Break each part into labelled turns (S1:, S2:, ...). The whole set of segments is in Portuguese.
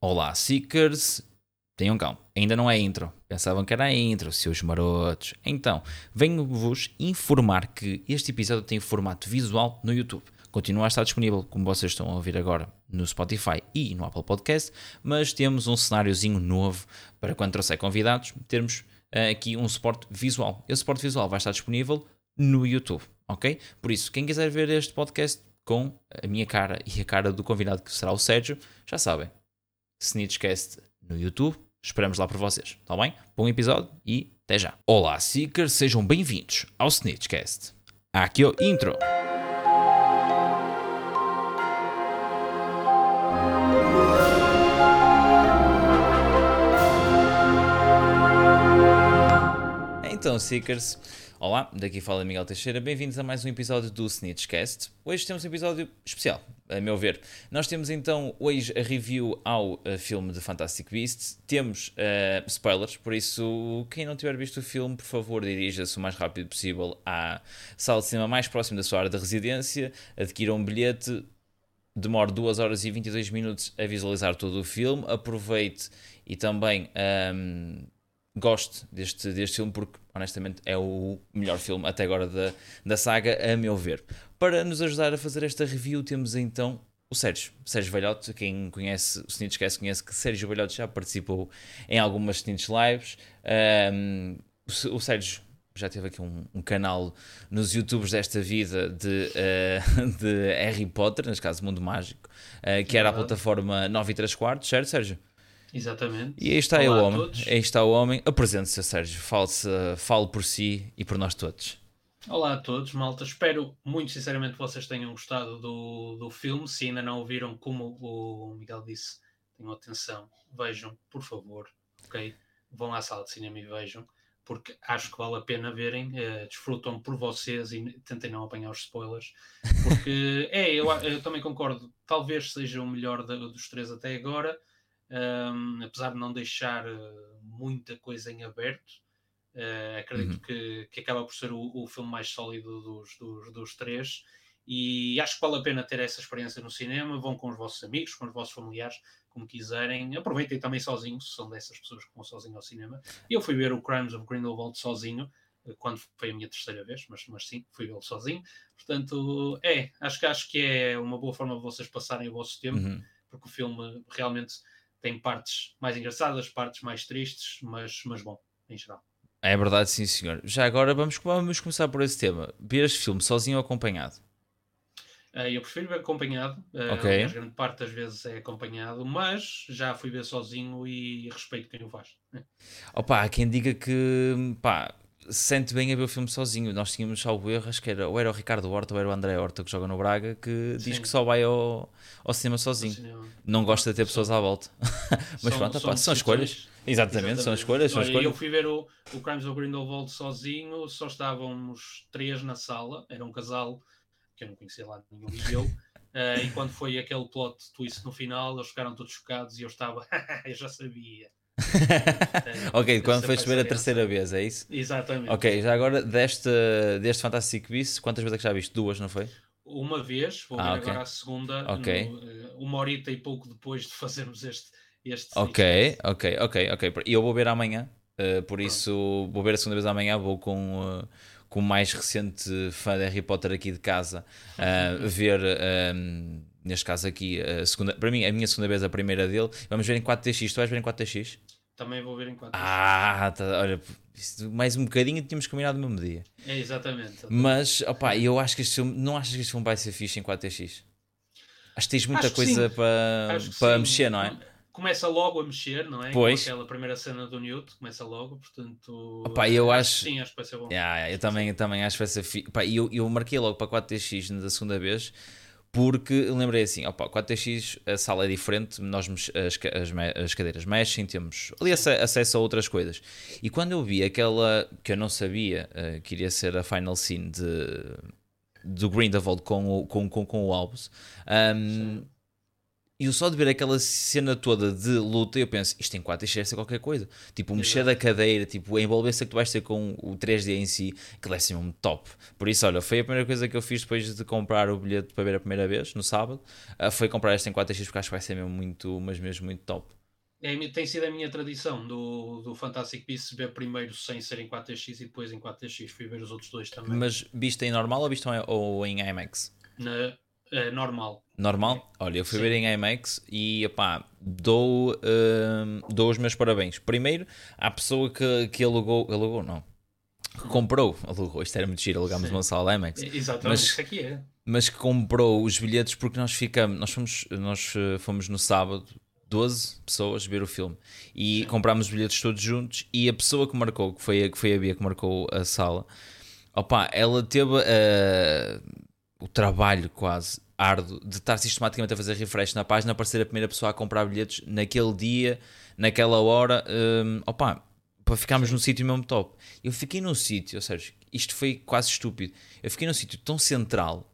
S1: Olá, Seekers. Tenham calma, ainda não é intro. Pensavam que era intro, seus marotos. Então, venho-vos informar que este episódio tem formato visual no YouTube. Continua a estar disponível, como vocês estão a ouvir agora, no Spotify e no Apple Podcast, mas temos um cenáriozinho novo para quando trouxer convidados, termos uh, aqui um suporte visual. Esse suporte visual vai estar disponível no YouTube, ok? Por isso, quem quiser ver este podcast com a minha cara e a cara do convidado que será o Sérgio, já sabem. Snitchcast no YouTube. Esperamos lá por vocês, tá bem? Bom episódio e até já. Olá, Seekers, sejam bem-vindos ao Snitchcast. Aqui é o intro. Então, Seekers, olá, daqui fala Miguel Teixeira, bem-vindos a mais um episódio do Snitchcast. Hoje temos um episódio especial, a meu ver. Nós temos então hoje a review ao uh, filme de Fantastic Beasts, temos uh, spoilers, por isso, quem não tiver visto o filme, por favor, dirija-se o mais rápido possível à sala de cinema mais próxima da sua área de residência, adquira um bilhete, demora 2 horas e 22 minutos a visualizar todo o filme, aproveite e também. Um, gosto deste, deste filme porque, honestamente, é o melhor filme até agora da, da saga, a meu ver. Para nos ajudar a fazer esta review, temos então o Sérgio, Sérgio Velhote. Quem conhece o Snitch Cast conhece que Sérgio Velhote já participou em algumas Snitch Lives. Um, o, o Sérgio já teve aqui um, um, canal nos YouTubes desta vida de, uh, de Harry Potter, neste caso Mundo Mágico, uh, que era a plataforma 9 e 3 quartos, certo, Sérgio?
S2: Exatamente.
S1: E aí está Olá o homem. Aí está o homem. Apresente-se, Sérgio. Fale-se, fale por si e por nós todos.
S2: Olá a todos, malta. Espero muito sinceramente que vocês tenham gostado do, do filme. Se ainda não ouviram, como o Miguel disse, tenham atenção, vejam, por favor, ok? Vão à sala de cinema e vejam, porque acho que vale a pena verem. Uh, desfrutam por vocês e tentem não apanhar os spoilers, porque é, eu, eu também concordo, talvez seja o melhor dos três até agora um, apesar de não deixar uh, muita coisa em aberto. Uh, acredito uhum. que, que acaba por ser o, o filme mais sólido dos, dos, dos, três. E acho que vale a pena ter essa experiência no cinema. Vão com os vossos amigos, com os vossos familiares, como quiserem. Aproveitem também sozinhos, se são dessas pessoas que vão sozinho ao cinema. Eu fui ver o Crimes of Grindelwald sozinho, eh, quando foi a minha terceira vez, mas, mas sim, fui vê-lo sozinho. Portanto, é, acho que, acho que é uma boa forma de vocês passarem o vosso tempo, uhum. porque o filme realmente tem partes mais engraçadas, partes mais tristes, mas, mas bom, em geral.
S1: É verdade, sim, senhor. Já agora vamos, vamos começar por esse tema. Ver este filme sozinho ou acompanhado?
S2: Uh, eu prefiro ver acompanhado. Uh, okay. A grande parte das vezes é acompanhado, mas já fui ver sozinho e respeito quem o faz.
S1: Opa, há quem diga que pá, sente bem a ver o filme sozinho. Nós tínhamos o erro, acho que era, ou era o Ricardo Horta ou era o André Horta que joga no Braga, que Sim. diz que só vai ao, ao cinema sozinho. Cinema. Não gosta de ter pessoas à volta. Mas são, pronto, são, são escolhas. Exatamente, Exatamente, são escolhas. São escolhas.
S2: Eu fui ver o, o Crimes of Grindelwald sozinho, só estávamos três na sala, era um casal que eu não conhecia lá nenhum e eu. Uh, e quando foi aquele plot twist no final, eles ficaram todos chocados e eu estava, eu já sabia.
S1: ok, quando foi ver a terceira vez, é isso?
S2: Exatamente.
S1: Ok, já agora deste, deste Fantastic Beasts, quantas vezes é que já viste? Duas, não foi?
S2: Uma vez, vou ah, ver okay. agora a segunda, okay. no, eh, uma horita e pouco depois de fazermos este. este
S1: ok, ok, ok, ok. E eu vou ver amanhã, uh, por Pronto. isso vou ver a segunda vez amanhã, vou com. Uh, com o mais recente fã de Harry Potter aqui de casa, uh, ver um, neste caso aqui, a segunda, para mim, a minha segunda vez, a primeira dele. Vamos ver em 4TX. Tu vais ver em 4TX?
S2: Também vou ver em 4TX.
S1: Ah, tá, olha, mais um bocadinho tínhamos combinado no mesmo dia.
S2: É, exatamente.
S1: Mas, opá, eu acho que este filme, não achas que este filme vai ser fixe em 4TX? Acho que tens muita coisa para, para mexer, não é?
S2: Começa logo a mexer, não é? Pois. Com aquela primeira cena do Newt, começa logo, portanto.
S1: Opa, eu acho,
S2: sim, acho que vai ser bom.
S1: Yeah, eu, também, eu também acho que vai ser fixe. eu, eu marquei logo para 4TX na segunda vez porque lembrei assim, opa, 4TX a sala é diferente, nós as, as, as cadeiras mexem, temos ali acesso a outras coisas. E quando eu vi aquela que eu não sabia uh, que iria ser a final scene de, do Grindelwald com o, com, com, com o Albus, um, E eu só de ver aquela cena toda de luta, eu penso, isto em 4 isto deve ser qualquer coisa. Tipo, mexer da cadeira, tipo, a envolvência que tu vais ter com o 3D em si, que deve ser um top. Por isso, olha, foi a primeira coisa que eu fiz depois de comprar o bilhete para ver a primeira vez, no sábado, uh, foi comprar esta em 4X, porque acho que vai ser mesmo muito, mas mesmo muito top.
S2: É, tem sido a minha tradição do, do Fantastic Beasts ver primeiro sem ser em 4X e depois em 4X. Fui ver os outros dois também.
S1: Mas viste em normal ou viste em, ou em IMAX?
S2: Na, uh, normal.
S1: Normal? Olha, eu fui Sim. ver em IMAX e opá, dou, uh, dou os meus parabéns. Primeiro, à pessoa que, que alugou, alugou não, que comprou, alugou, isto era muito giro, alugámos Sim. uma sala IMAX.
S2: Exatamente, mas, isso aqui é.
S1: Mas que comprou os bilhetes porque nós ficamos, nós fomos, nós eh, fomos no sábado 12 pessoas ver o filme e Sim. comprámos os bilhetes todos juntos e a pessoa que marcou, que foi, que foi a Bia que marcou a sala, opá, ela teve uh, o trabalho quase árduo de estar sistematicamente a fazer refresh na página para ser a primeira pessoa a comprar bilhetes naquele dia, naquela hora, um, opa, para ficarmos num sítio mesmo top. Eu fiquei num sítio, ou seja, isto foi quase estúpido. Eu fiquei num sítio tão central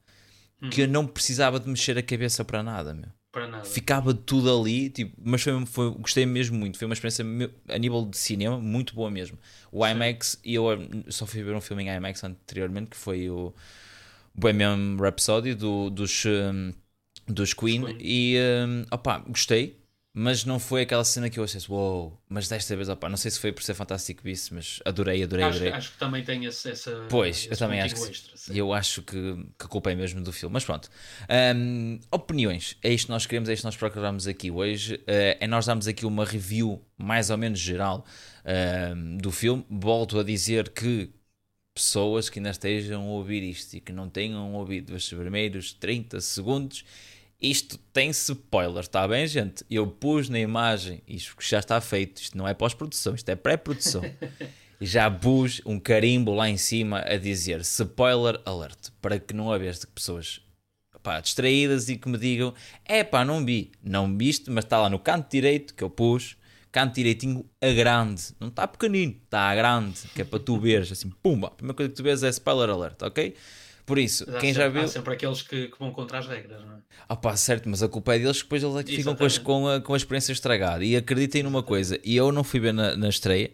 S1: que eu não precisava de mexer a cabeça para nada, meu.
S2: Para nada.
S1: Ficava tudo ali, tipo, mas foi, foi, gostei mesmo muito. Foi uma experiência a nível de cinema muito boa mesmo. O. IMAX, e eu só fui ver um filme em IMAX anteriormente que foi o Bohemian Rhapsody do, dos, um, dos Queen, Queen. e um, opa, gostei, mas não foi aquela cena que eu achei wow, mas desta vez, opa, não sei se foi por ser Fantastic Beasts, mas adorei, adorei,
S2: acho,
S1: adorei.
S2: Acho que também tem esse, essa.
S1: Pois,
S2: esse
S1: eu também acho que extra, eu acho que, que a culpa é mesmo do filme, mas pronto. Um, opiniões, é isto que nós queremos, é isto que nós procuramos aqui hoje. Uh, é nós damos aqui uma review mais ou menos geral uh, do filme. Volto a dizer que pessoas que ainda estejam a ouvir isto e que não tenham ouvido os primeiros 30 segundos, isto tem spoiler, está bem, gente? Eu pus na imagem, isto já está feito, isto não é pós-produção, isto é pré-produção. já pus um carimbo lá em cima a dizer spoiler alert, para que não haver pessoas pá, distraídas e que me digam: é pá, não vi, não viste, mas está lá no canto direito que eu pus canto direitinho a grande. Não está pequenino, está a grande, que é para tu veres assim, pumba. A primeira coisa que tu vês é spoiler alert, ok? Por isso, quem
S2: sempre,
S1: já viu. Há
S2: sempre aqueles que, que, vão contra as regras, não é?
S1: Ah, pá, certo, mas a culpa é deles que depois eles é que ficam com, com, a, com a experiência estragada. E acreditem numa coisa, e eu não fui ver na, na estreia,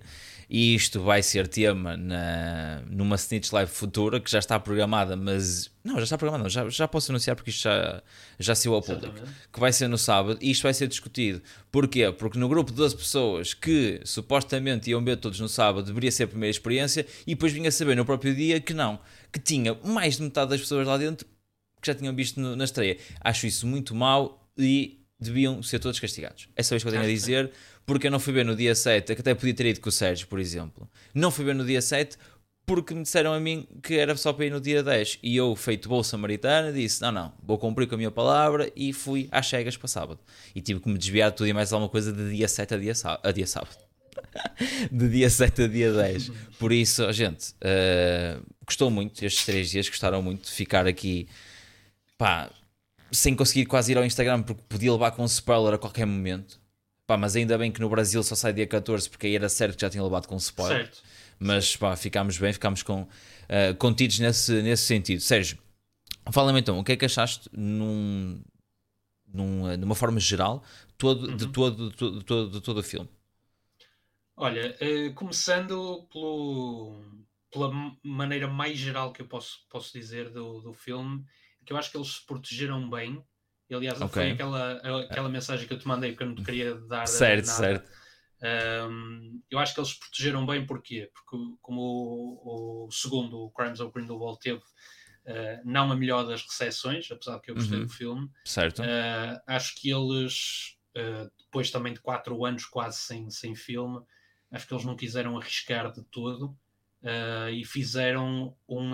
S1: e isto vai ser tema na, numa Snitch Live futura que já está programada, mas não, já está programada, não, já, já posso anunciar porque isto já, já saiu ao público, que vai ser no sábado e isto vai ser discutido. Porquê? Porque no grupo de 12 pessoas que supostamente iam ver todos no sábado deveria ser a primeira experiência e depois vinha saber no próprio dia que não, que tinha mais de metade das pessoas lá dentro que já tinham visto no, na estreia. Acho isso muito mau e deviam ser todos castigados. É só isso que eu tenho a dizer porque eu não fui ver no dia 7, que até podia ter ido com o Sérgio, por exemplo. Não fui ver no dia 7 porque me disseram a mim que era só para ir no dia 10. E eu, feito boa samaritana, disse: não, não, vou cumprir com a minha palavra e fui às cegas para sábado. E tive que me desviar de tudo e mais alguma coisa de dia 7 a dia, a dia sábado. de dia 7 a dia 10. Por isso, gente, uh, gostou muito estes três dias, gostaram muito de ficar aqui, pá, sem conseguir quase ir ao Instagram porque podia levar com um spoiler a qualquer momento. Pá, mas ainda bem que no Brasil só sai dia 14, porque aí era certo que já tinha levado com spoiler. Certo. Mas pá, ficámos bem, ficámos com, uh, contidos nesse, nesse sentido. Sérgio, fala-me então, o que é que achaste num, num, eh, numa forma geral todo, uhum. de, todo, de, todo, de, todo, de todo o filme?
S2: Olha, uh, começando pelo, pela maneira mais geral que eu posso, posso dizer do, do filme, que eu acho que eles se protegeram bem e, aliás, okay. foi aquela, aquela mensagem que eu te mandei porque eu não te queria dar
S1: certo, nada. Certo.
S2: Um, eu acho que eles se protegeram bem, porquê? Porque, como o, o segundo, o Crimes of Grindelwald, teve uh, não a melhor das recepções, apesar de que eu gostei uhum. do filme,
S1: certo.
S2: Uh, acho que eles, uh, depois também de quatro anos quase sem, sem filme, acho que eles não quiseram arriscar de todo e fizeram um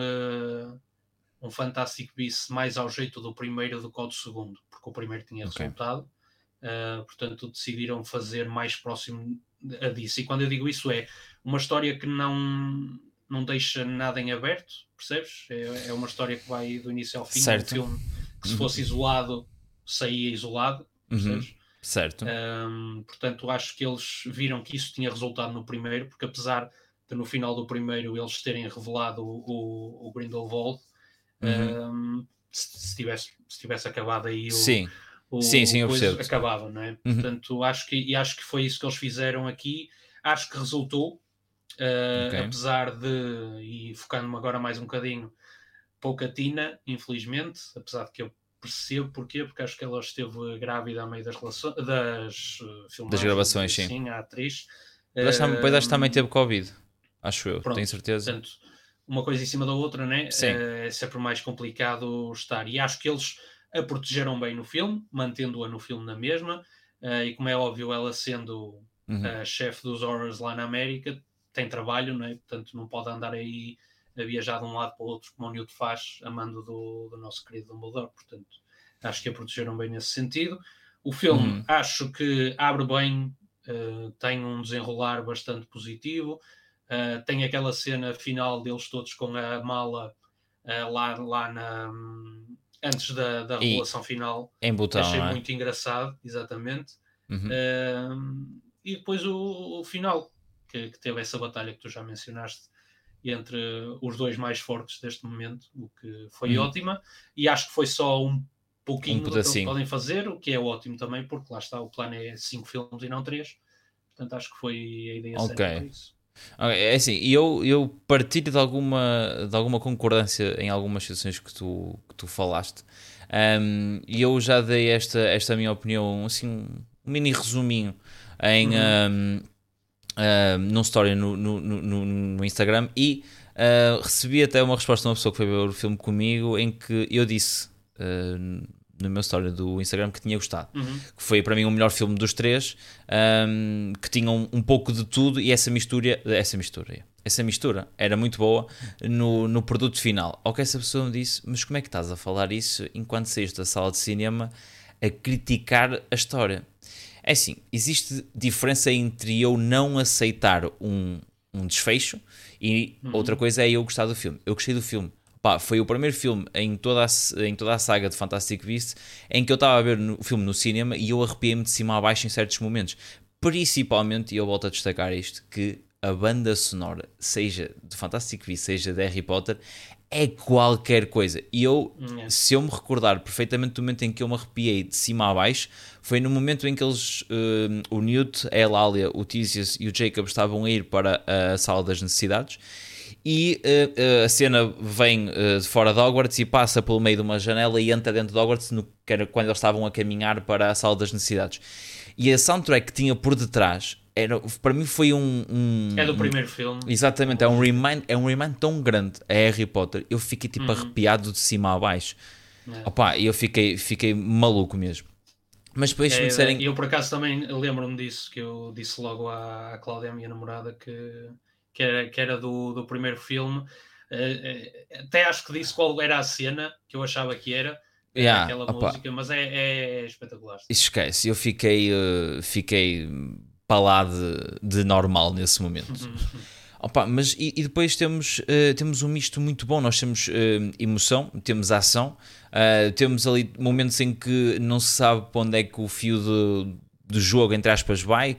S2: um Fantastic Beasts mais ao jeito do primeiro do que ao do segundo, porque o primeiro tinha okay. resultado. Uh, portanto, decidiram fazer mais próximo a disso. E quando eu digo isso, é uma história que não, não deixa nada em aberto, percebes? É, é uma história que vai do início ao fim.
S1: Certo.
S2: Um filme que, se uhum. fosse isolado, saía isolado, uhum. percebes? Uhum.
S1: Certo.
S2: Um, portanto, acho que eles viram que isso tinha resultado no primeiro, porque apesar de no final do primeiro eles terem revelado o, o, o Grindelwald, Uhum. Um, se, se, tivesse, se tivesse acabado aí o, o,
S1: sim, sim,
S2: acabava, não é? Uhum. Portanto, acho que, e acho que foi isso que eles fizeram aqui. Acho que resultou, uh, okay. apesar de, e focando-me agora mais um bocadinho, pouca Tina, infelizmente, apesar de que eu percebo porquê, porque acho que ela esteve grávida a meio das, relações, das, uh,
S1: das gravações, sim.
S2: sim. a atriz.
S1: Depois acho que também teve Covid, acho eu, pronto, tenho certeza.
S2: Portanto, uma coisa em cima da outra, né? Sim. Uh, é sempre mais complicado estar. E acho que eles a protegeram bem no filme, mantendo-a no filme na mesma. Uh, e como é óbvio, ela sendo uhum. a chefe dos horrors lá na América, tem trabalho, não é? portanto não pode andar aí a viajar de um lado para o outro como o Newt faz, amando do, do nosso querido Dumbledore. Portanto, acho que a protegeram bem nesse sentido. O filme uhum. acho que abre bem, uh, tem um desenrolar bastante positivo. Uh, tem aquela cena final deles todos com a mala uh, lá, lá na, antes da, da revelação final.
S1: Em botão,
S2: Achei
S1: é?
S2: muito engraçado, exatamente. Uhum. Uh, e depois o, o final, que, que, teve essa batalha que tu já mencionaste entre os dois mais fortes deste momento, o que foi uhum. ótima. E acho que foi só um pouquinho um do que podem fazer, o que é ótimo também, porque lá está, o plano é cinco filmes e não três. Portanto, acho que foi a ideia okay. certa para isso.
S1: É assim, eu, eu partilho de alguma, de alguma concordância em algumas situações que tu, que tu falaste. Um, e eu já dei esta, esta minha opinião, assim, um mini resuminho em uhum. um, num story no, no, no, no Instagram e uh, recebi até uma resposta de uma pessoa que foi ver o filme comigo em que eu disse uh, no meu story do Instagram que tinha gostado. Uhum. Que foi para mim o melhor filme dos três, um, que tinha um, um, pouco de tudo e essa mistura, essa mistura, essa mistura era muito boa no, no produto final. Ao que essa pessoa me disse, mas como é que estás a falar isso enquanto saíste da sala de cinema a criticar a história? É assim, existe diferença entre eu não aceitar um, um desfecho e uhum. outra coisa é eu gostar do filme. Eu gostei do filme Pá, foi o primeiro filme em toda a, em toda a saga de Fantastic Beasts em que eu estava a ver o filme no cinema e eu arrepiei-me de cima a baixo em certos momentos. Principalmente, e eu volto a destacar isto, que a banda sonora, seja de Fantastic Beasts, seja de Harry Potter, é qualquer coisa. E eu, hum, se eu me recordar perfeitamente do momento em que eu me arrepiei de cima a baixo, foi no momento em que eles, uh, o Newt, a Elália, o Theseus e o Jacob estavam a ir para a sala das necessidades e uh, a cena vem uh, de fora de Hogwarts e passa pelo meio de uma janela e entra dentro de Hogwarts no, que era quando eles estavam a caminhar para a sala das necessidades. E a soundtrack que tinha por detrás era, para mim foi um, um
S2: É do primeiro filme.
S1: Exatamente, é um remind, é um remind tão grande a Harry Potter. Eu fiquei tipo uhum. arrepiado de cima a baixo. É. Opa, eu fiquei, fiquei maluco mesmo. Mas depois é, me disserem...
S2: Eu por acaso também lembro-me disso, que eu disse logo à, à Cláudia, a minha namorada, que que era, que era do, do primeiro filme. Uh, até acho que disse qual era a cena que eu achava que era.
S1: Yeah,
S2: aquela opa. música, mas é, é espetacular.
S1: Esquece, eu fiquei, uh, fiquei para lá de, de normal nesse momento. Opa, mas e, e, depois temos, uh, temos um misto muito bom. Nós temos uh, emoção, temos ação, uh, temos ali momentos em que não se sabe para onde é que o fio do, do jogo, entre aspas, vai.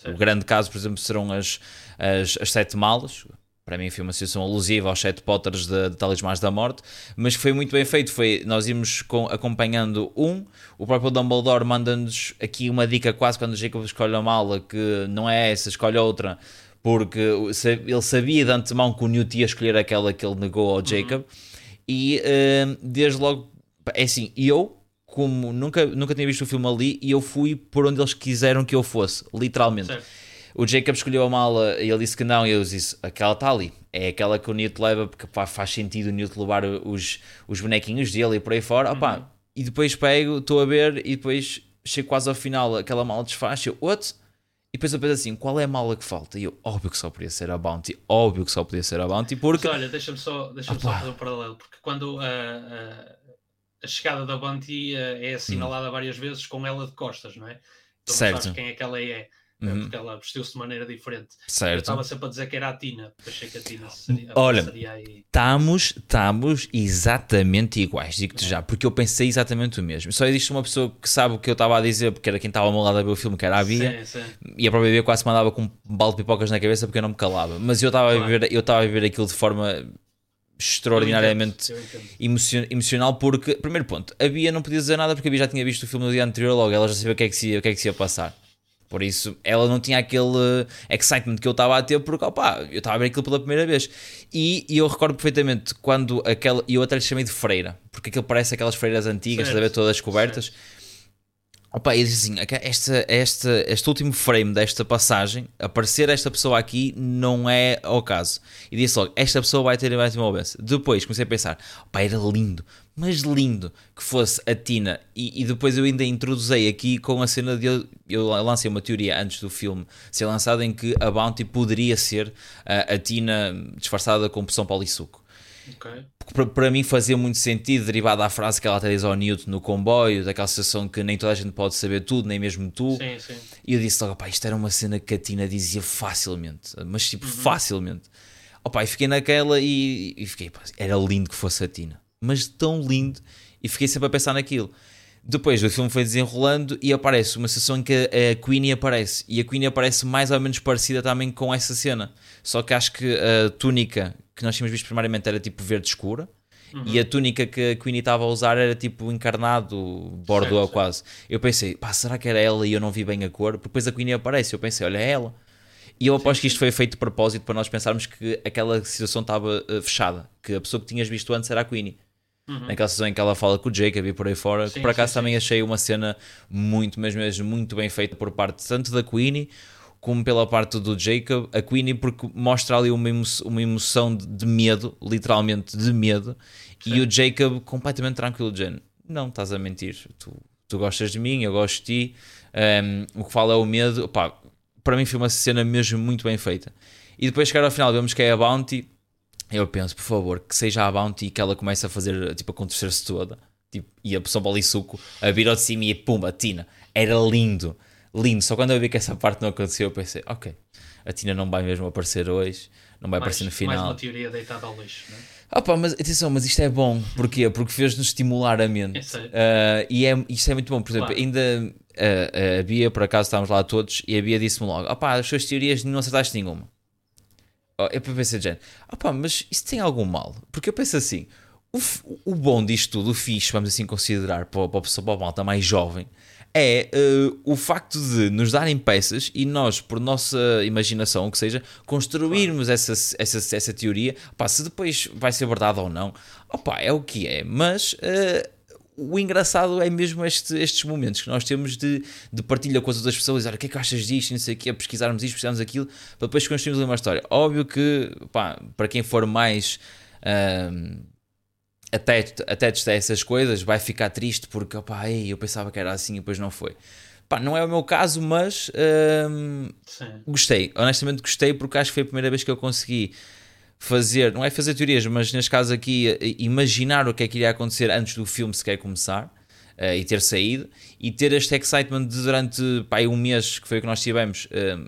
S1: Certo. O grande caso, por exemplo, serão as, as, as sete malas, para mim foi uma situação alusiva aos sete Potters de, de Talismãs da Morte, mas foi muito bem feito. Foi, nós íamos com, acompanhando um, o próprio Dumbledore manda-nos aqui uma dica quase quando o Jacob escolhe a mala, que não é essa, escolhe outra, porque ele sabia de antemão que o Newt ia escolher aquela que ele negou ao Jacob, uhum. e uh, desde logo, é assim, eu como nunca, nunca tinha visto o filme ali e eu fui por onde eles quiseram que eu fosse, literalmente. Certo. O Jacob escolheu a mala e ele disse que não, e eu disse: aquela está ali, é aquela que o Newt leva, porque pá, faz sentido o Newt levar os, os bonequinhos dele e por aí fora. Uhum. Opa, e depois pego, estou a ver, e depois chego quase ao final, aquela mala desfaz, eu, what? E depois eu penso assim, qual é a mala que falta? E eu, óbvio que só podia ser a Bounty, óbvio que só podia ser a Bounty, porque...
S2: Mas olha, deixa-me só, deixa só fazer um paralelo, porque quando a, a, a chegada da Bounty eh, é assinalada hum. várias vezes com ela de costas, não é? Então certo. sabes quem é que ela é. Né, uhum. porque ela vestiu-se de maneira diferente. Certo. Eu estava sempre a dizer que era a Tina, achei que a Tina seria,
S1: Olha, estamos, estamos exatamente iguais, digo-te é. já, porque eu pensei exatamente o mesmo. Só existe uma pessoa que sabe o que eu estava a dizer, porque era quem estava ao meu lado a ver o filme, que era a Bia, sim, sim. e a própria Bia quase mandava com um balde de pipocas na cabeça porque eu não me calava. Mas eu estava claro. a, ver, eu estava a ver aquilo de forma extraordinariamente
S2: Eu entendo.
S1: emocion- emocional porque, primeiro ponto, a Bia não podia dizer nada porque a Bia já tinha visto o filme no dia anterior, logo ela já sabia o que é que se ia, o que é que se ia passar. Por isso, ela não tinha aquele eh, excitement que eu estava a ter, porque, opá, eu estava a ver aquilo pela primeira vez. E, e eu recordo perfeitamente quando aquela. E eu até lhe chamei de freira, porque aquilo parece aquelas freiras antigas,
S2: Certo,
S1: todas cobertas. Opa, e disse assim: "Aca- esta, esta, este último frame desta passagem, aparecer esta pessoa aqui não é ao caso. E disse logo: esta pessoa vai ter vai ter uma OBS. Depois comecei a pensar: opa, era lindo, mas lindo que fosse a Tina. E, e depois eu ainda introduzei aqui com a cena de. Eu, eu lancei uma teoria antes do filme ser lançado em que a Bounty poderia ser a, a Tina disfarçada com poção polissuco
S2: Ok.
S1: para, para mim fazia muito sentido, derivado da frase que ela até diz ao Newton no comboio, daquela sensação que nem toda a gente pode saber tudo, nem mesmo tu.
S2: Sim, sim.
S1: E eu disse logo, pá, isto era uma cena que a Tina dizia facilmente, mas tipo, facilmente. Opa, e fiquei naquela e, e fiquei, pá, era lindo que fosse a Tina, mas tão lindo, e fiquei sempre a pensar naquilo. Depois o filme foi desenrolando e aparece uma sessão em que a Queenie aparece, e a Queenie aparece mais ou menos parecida também com essa cena, só que acho que a túnica que nós tínhamos visto primariamente era tipo verde escura, e a túnica que a Queenie estava a usar era tipo encarnado,
S2: certo.
S1: quase. Eu pensei, pá, será que era ela e eu não vi bem a cor? Porque depois a Queenie aparece, eu pensei, olha, é ela. E eu aposto que isto foi feito de propósito para nós pensarmos que aquela situação estava eh, fechada, que a pessoa que tinhas visto antes era a Queenie. Naquela situação em que ela fala com o Jacob e por aí fora, que
S2: Sim,
S1: por acaso
S2: sim,
S1: também achei uma cena muito, mas mesmo muito bem feita por parte tanto da Queenie como pela parte do Jacob. A Queenie, porque mostra ali uma, emo uma emoção de, de medo, literalmente de medo, e o Jacob completamente tranquilo, género, não estás a mentir, tu, tu gostas de mim, eu gosto de ti, um, o que fala é o medo. Pá, para mim foi uma cena mesmo muito bem feita. E depois chegar ao final, vemos que é a Bounty. Eu penso, por favor, que seja a Bounty e que ela comece a fazer, tipo, a acontecer-se toda. Tipo, e a pessoa bola e suco a vir ao de cima e pumba, Tina. Era lindo, lindo. Só quando eu vi que essa parte não aconteceu, eu pensei, ok, a Tina não vai mesmo aparecer hoje, não vai
S2: Mais,
S1: aparecer no
S2: mais
S1: final.
S2: uma teoria deitada ao lixo, não é?
S1: Opa, mas atenção, mas isto é bom. Porquê? Porque fez-nos estimular a mente. Ah, e é, isto é muito bom. Por exemplo,
S2: Claro.
S1: ainda ah, a Bia, por acaso estávamos lá todos, e a Bia disse-me logo: opá, as suas teorias não acertaste nenhuma. Eu pensei, gente, opá, mas isso tem algum mal? Porque eu penso assim: o, o bom disto tudo, o fixe, vamos assim considerar, para, para a pessoa, para a malta mais jovem, é ah, o facto de nos darem peças e nós, por nossa imaginação, o que seja, construirmos essa, essa, essa teoria. Pá, se depois vai ser verdade ou não, opá, é o que é. Mas ah, o engraçado é mesmo este- estes momentos que nós temos de, de partilha com as outras pessoas, olha, o que é que achas disto, não sei o quê, pesquisarmos isto, pesquisarmos aquilo, para depois construirmos uma história. Óbvio que, pá, para quem for mais ahm, attached, attached a essas coisas, vai ficar triste porque, opá, ei, eu pensava que era assim e depois não foi. Pá, não é o meu caso, mas gostei, honestamente gostei porque acho que foi a primeira vez que eu consegui fazer, não é fazer teorias, mas neste caso aqui eh, imaginar o que é que iria acontecer antes do filme sequer começar eh, e ter saído e ter este excitement de durante pá, um mês que foi o que nós tivemos eh,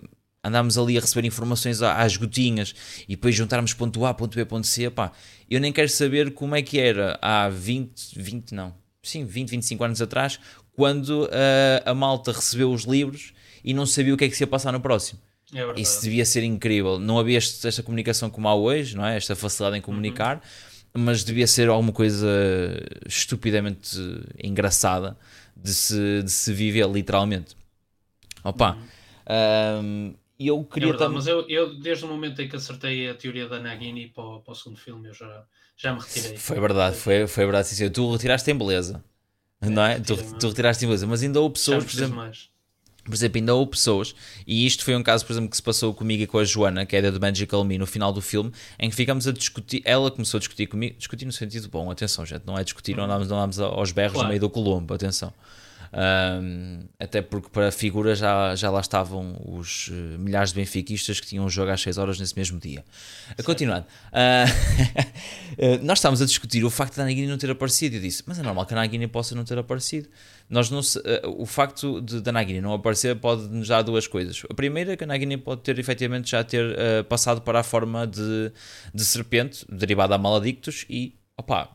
S1: andámos ali a receber informações às gotinhas e depois juntarmos ponto A, ponto B, ponto C pá, eu nem quero saber como é que era há 20, 20 não sim, 20, 25 anos atrás quando eh, a malta recebeu os livros e não sabia o que é que se ia passar no próximo
S2: É
S1: isso devia ser incrível. Não havia este- esta comunicação como há hoje, não é? Esta facilidade em comunicar, mas devia ser alguma coisa estupidamente engraçada de se, de se viver, literalmente. Opa, hum, e eu
S2: É
S1: queria
S2: verdade,
S1: também.
S2: mas eu, eu, desde o momento em que acertei a teoria da Nagini para, o- para o segundo filme, eu já, já me retirei.
S1: Foi verdade, foi, foi verdade. Sim, sim. Tu retiraste em beleza. Não é? Tu, tu retiraste em beleza, mas ainda houve pessoas, por exemplo,
S2: mais.
S1: Por exemplo, ainda houve pessoas, e isto foi um caso, por exemplo, que se passou comigo e com a Joana, que é da The Magical Me, no final do filme, em que ficamos a discutir. Ela começou a discutir comigo, discutir no sentido bom, atenção, gente, não é discutir, não andámos, não andámos aos berros
S2: Claro.
S1: no meio do Colombo, atenção. Ahm, até porque para a figura já, já lá estavam os eh, milhares de benfiquistas que tinham um jogo às 6 horas nesse mesmo dia. A continuando, ah, eh, nós estávamos a discutir o facto da Nagini não ter aparecido. Eu disse, mas é normal que a Nagini possa não ter aparecido. Nós não se- eh, o facto de, da Nagini não aparecer pode nos dar duas coisas. A primeira é que a Nagini pode ter efetivamente já ter eh, passado para a forma de, de serpente, derivada a maladictos, e opá,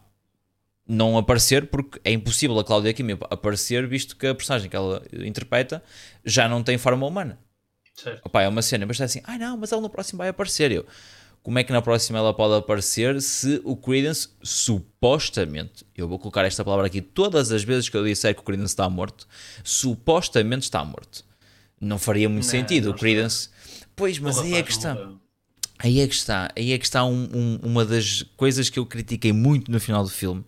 S1: não aparecer porque é impossível a Cláudia Kimi aparecer, visto que a personagem que ela interpreta já não tem forma humana.
S2: Certo.
S1: Opá, é uma cena, mas está assim, ai não, mas ele no próximo vai aparecer. Eu, como é que na próxima ela pode aparecer se o Credence supostamente, eu vou colocar esta palavra aqui todas as vezes que eu disser que o Credence está morto, supostamente está morto. Não faria muito não, sentido. Não o Credence. Pois, mas aí é que está. Aí é que está, aí é que está um, um, uma das coisas que eu critiquei muito no final do filme,